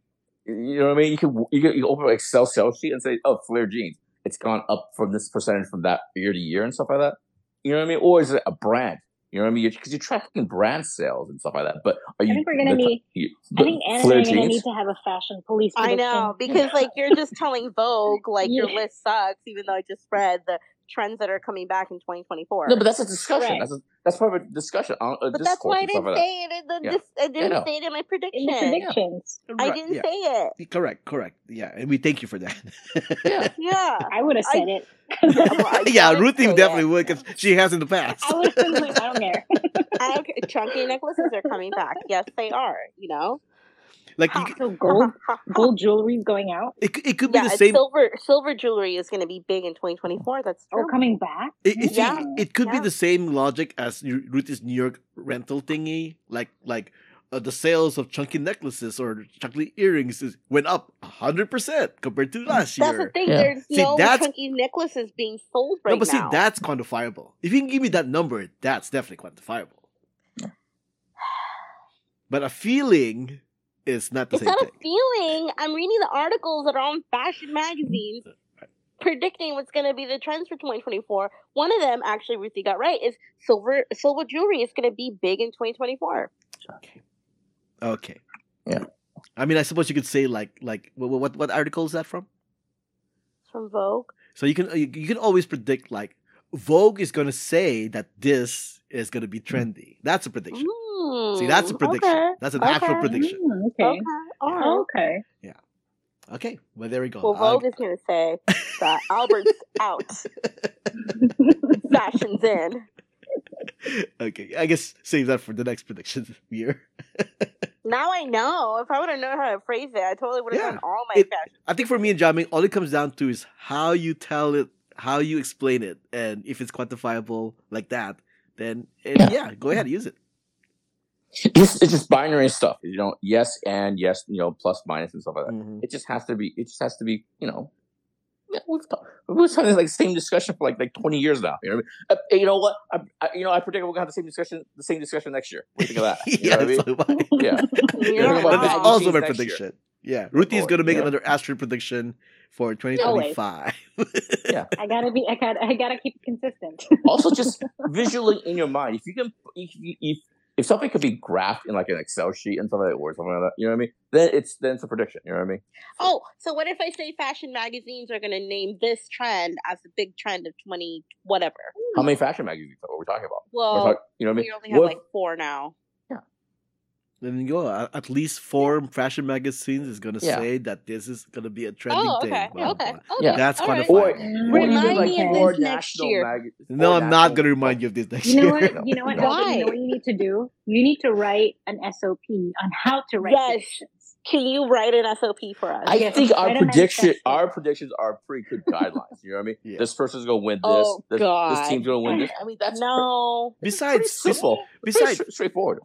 You know what I mean? You could you could, you could open an Excel sales sheet and say, "Oh, flare jeans. It's gone up from this percentage from that year to year and stuff like that." You know what I mean? Or is it a brand? You know what I mean? Because you're tracking brand sales and stuff like that. But are you? I think we're gonna the- need- you- I think Anna and flare I are gonna jeans? need to have a fashion police. I know because like you're just telling Vogue like your list sucks, even though I just read the trends that are coming back in 2024. No, but that's a discussion. Right. That's a, that's part of a discussion. A, a But that's why I discourse and stuff didn't say it in the. Yeah. Dis- I didn't know. say it in my prediction. the predictions. I didn't yeah. say it. Correct, correct. Yeah, and we thank you for that. Yeah. Yeah. I would have I- said it. Well, I yeah, Ruthie definitely it. would because she has in the past. I would have been like, I don't care. I don't care. Chunky necklaces are coming back. Yes, they are. You know. Like you, Ha. So gold, gold jewelry is going out. it, it could be Yeah, the same. silver silver jewelry is going to be big in 2024. That's Oh, coming back. It, it, Yeah. it could be the same logic as Ru- Ruthie's New York rental thingy, like like uh, the sales of chunky necklaces or chunky earrings is, went up hundred percent compared to last That's year. That's the thing. Yeah. There's See, no that's- chunky necklaces being sold right now. no, but see, now. that's quantifiable. If you can give me that number, that's definitely quantifiable. But a feeling is not the it's same not a feeling. I'm reading the articles that are on fashion magazines mm, uh, predicting what's going to be the trends for 2024. One of them, actually, Ruthie got right, is silver silver jewelry is going to be big in 2024. Okay. Okay. Yeah. I mean, I suppose you could say like like what what, what article is that from? It's from Vogue. So you can uh, you, you can always predict like Vogue is going to say that this is going to be mm. trendy. That's a prediction. See, that's a prediction. Okay. That's an Okay. actual prediction. Mm, okay. Okay. All right. Okay. Okay, well there we go. Well, I- Vogue is going to say that Albert's out, fashion's in. okay, I guess save that for the next prediction year. Now I know. If I would have known how to phrase it, I totally would have Yeah. done all my It- fashion. I think for me and Jiaming, all it comes down to is how you tell it, how you explain it, and if it's quantifiable like that, then it, Yeah. yeah, go ahead use it. It's, it's just binary stuff. You know, yes and yes. You know, plus minus and stuff like that. Mhm. It just has to be. It just has to be. You know, yeah, we've talked, we've been having like same discussion for like like twenty years now. You know, what I mean? uh, you know what? I, I, you know, I predict we're gonna have the same discussion, the same discussion next year. What do you think of that? You yeah, know what I mean? so am Yeah. You're Talking about wrong. That's also my next year. prediction. Yeah, Ruthie is going to make yeah. another astrid prediction for 2025. Yeah, I gotta be. I gotta. I gotta keep it consistent. also, just visually in your mind, if you can, if you- if if something could be graphed in like an Excel sheet and something like that, or something like that, you know what I mean? Then it's then it's a prediction. You know what I mean? Oh, so what if I say fashion magazines are going to name this trend as the big trend of 20 whatever? How many fashion magazines are we talking about? Well, you know what I mean? we only have What like four now. Then you go. At least four fashion magazines is going to Yeah. say that this is going to be a oh, trending Oh, thing. okay. blah, Okay. blah. okay. Yeah. That's all right. quantifiable. Or- Or even Remind like me of this next year. mag- No, I'm not going to remind you of this next year. You know year. what? You know what? Why? You know what you need to do? You need to write an SOP on how to write Yes. predictions. Can you write an SOP for us? I Yes, think our write prediction, our predictions are pretty good guidelines. You know what I mean? Yeah. This person's gonna win this. Oh, this, God. this team's gonna win this. I mean, that's no. pretty Besides, simple. Pretty besides, stra- straightforward.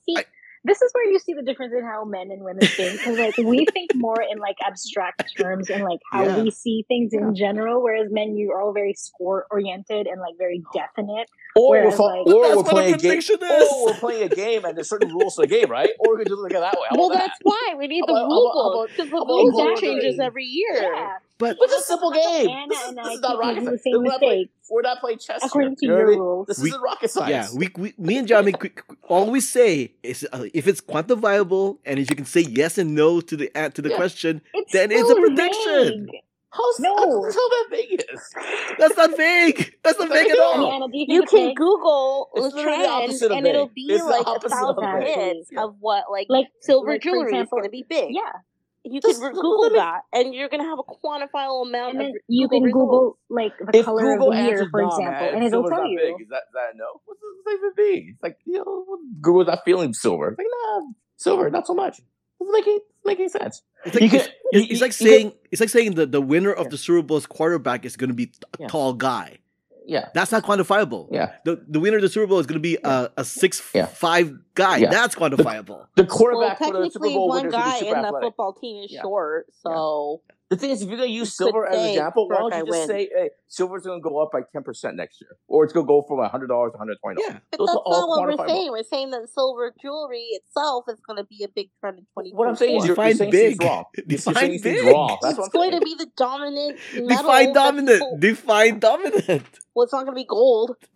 This is where you see the difference in how men and women think. Because like we think more in like abstract terms and like how Yeah. we see things in general, whereas men you are all very score oriented and like very definite. Or we're, like- or That's we're what a playing a game. prediction. Or we're playing a game, and there's certain rules to the game, right? Or we can just look at it that way. How Well, about that's why we need How the about- rule book because the how about rule changes every year. Yeah. But? It's a simple game. Ana This is, this is not rocket science. We're not, playing, we're not playing chess. according to here. You your what rules. This We- isn't rocket science. yeah, we, we me and Jamie qu- qu- all we say is uh, if it's quantifiable and if you can say yes and no to the uh, to the Yeah. question, It's Then it's a prediction. vague. How's No. How's that Vegas? That's not vague. That's not vague at all. Ana, you You can big? Google It's the literally the trend, opposite of and it'll be It's like a opposite of thousand vague. hits Yeah. of what like Like- silver like, jewelry example- is going to be big. Yeah, You Just can Google me- that, and you're going to have a quantifiable amount and then of you Google can results. Google like the If color Google of the year, for no, example, man, and it'll tell you. big. Is that is that no? What's it even big? It's like you know, Google's not feeling silver. It's like nah, silver, not so much. Doesn't make any, doesn't make any sense. It's like, You can- it's, it's, it's like you can- saying it's like saying the, the winner of the Super Bowl's quarterback is going to be a Yeah. tall guy. Yeah, That's not quantifiable. yeah. The the winner of the Super Bowl is going to be a, a six Yeah. five guy. Yeah. That's quantifiable. The Well, quarterback for the Super technically, Bowl one winners will be guy super in the athletic. football team is Yeah. short, so The thing is, if you're gonna use silver as an say example, why don't you I just win. say, "Hey, silver's gonna go up by ten percent next year, or it's gonna go from hundred dollars to hundred twenty dollars." Yeah. But Those that's are all not what we're saying. We're saying that silver jewelry itself is going to be a big trend in 2024. What I'm saying is, you're, you're saying big. things wrong. You're saying big. wrong. That's it's what I'm going to be the dominant metal. Define dominant. people- Define dominant. Well, it's not going to be gold.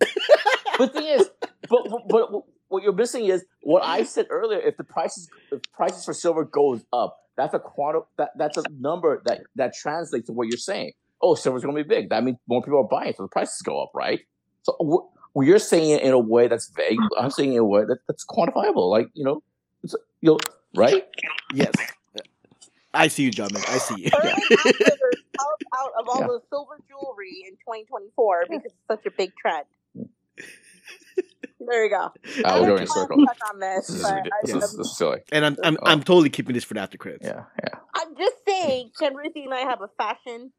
But the thing is, but, but but what you're missing is what I said earlier. If the prices if prices for silver goes up, that's a quantum that that's a number that that translates to what you're saying. Oh, silver's going to be big. That means more people are buying, so the prices go up, right? So wh- you're saying it in a way that's vague. I'm saying it in a way that, that's quantifiable. Like you know, it's, you know, right? Yes. I see you, John. I see you. Early out, out of all Yeah. the silver jewelry in 2024 because it's such a big trend. There you go. Uh, I we're going in know circles. on this, This is, but I ridiculous. should this, is, this is silly. And I'm I'm Oh. I'm totally keeping this for the after credits. Yeah, yeah. I'm just saying, Ken Ruthie and I have a fashion.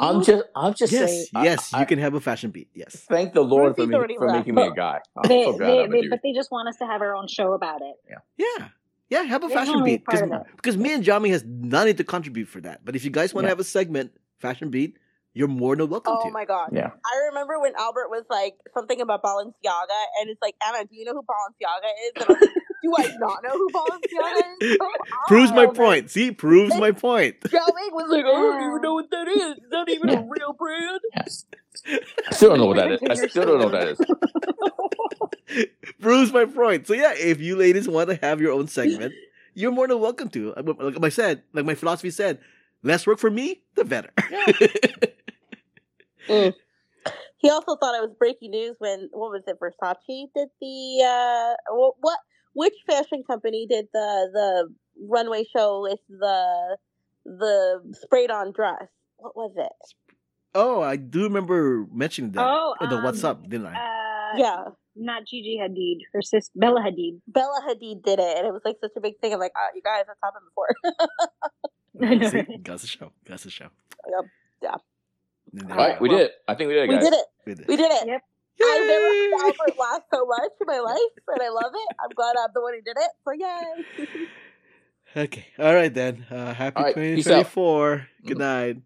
I'm just, I'm just Yes, saying. Yes, I, you can have a fashion beat. Yes. Thank the Lord for, me, for making me a guy. I'm They, so glad they, I'm a they, dude. but they just want us to have our own show about it. Yeah. Yeah, Yeah, have a They fashion beat. Because part of it. because me and Jami has nothing to contribute for that. But if you guys want to Yeah. have a segment, fashion beat, you're more than welcome to. Oh to. my god. Yeah. I remember when Albert was like something about Balenciaga, and it's like, Ana, do you know who Balenciaga is? And I'm like, do I not know who Balenciaga is? Come Proves my on. point. See, proves my point. Joe was like, I don't even know what that is. Is that even Yeah. a real brand? Yes. I still don't know what that is. I still don't know what that is. proves my point. So yeah, if you ladies want to have your own segment, you're more than welcome to. Like I said, like my philosophy said, less work for me, the better. He also thought it was breaking news when what was it? Versace did the uh what, what which fashion company did the the runway show with the the sprayed on dress? What was it? oh, I do remember mentioning that. Oh, in the what's um, up, didn't I? Uh, Yeah, Not Gigi Hadid, her sis Bella Hadid. Bella Hadid did it, and it was like such a big thing. I'm like, oh, you guys, that's happened before. I know, See? right? Got the show. Got the show. Yep. Yeah. And All there right, we we go. did it. I think we did it, we did it. We did. We did it. Yep. I've never Yay! had Albert laugh so much in my life, and I love it. I'm glad I'm the one who did it. So yay! Okay. All right then. Uh, happy All right, 2024. Good night.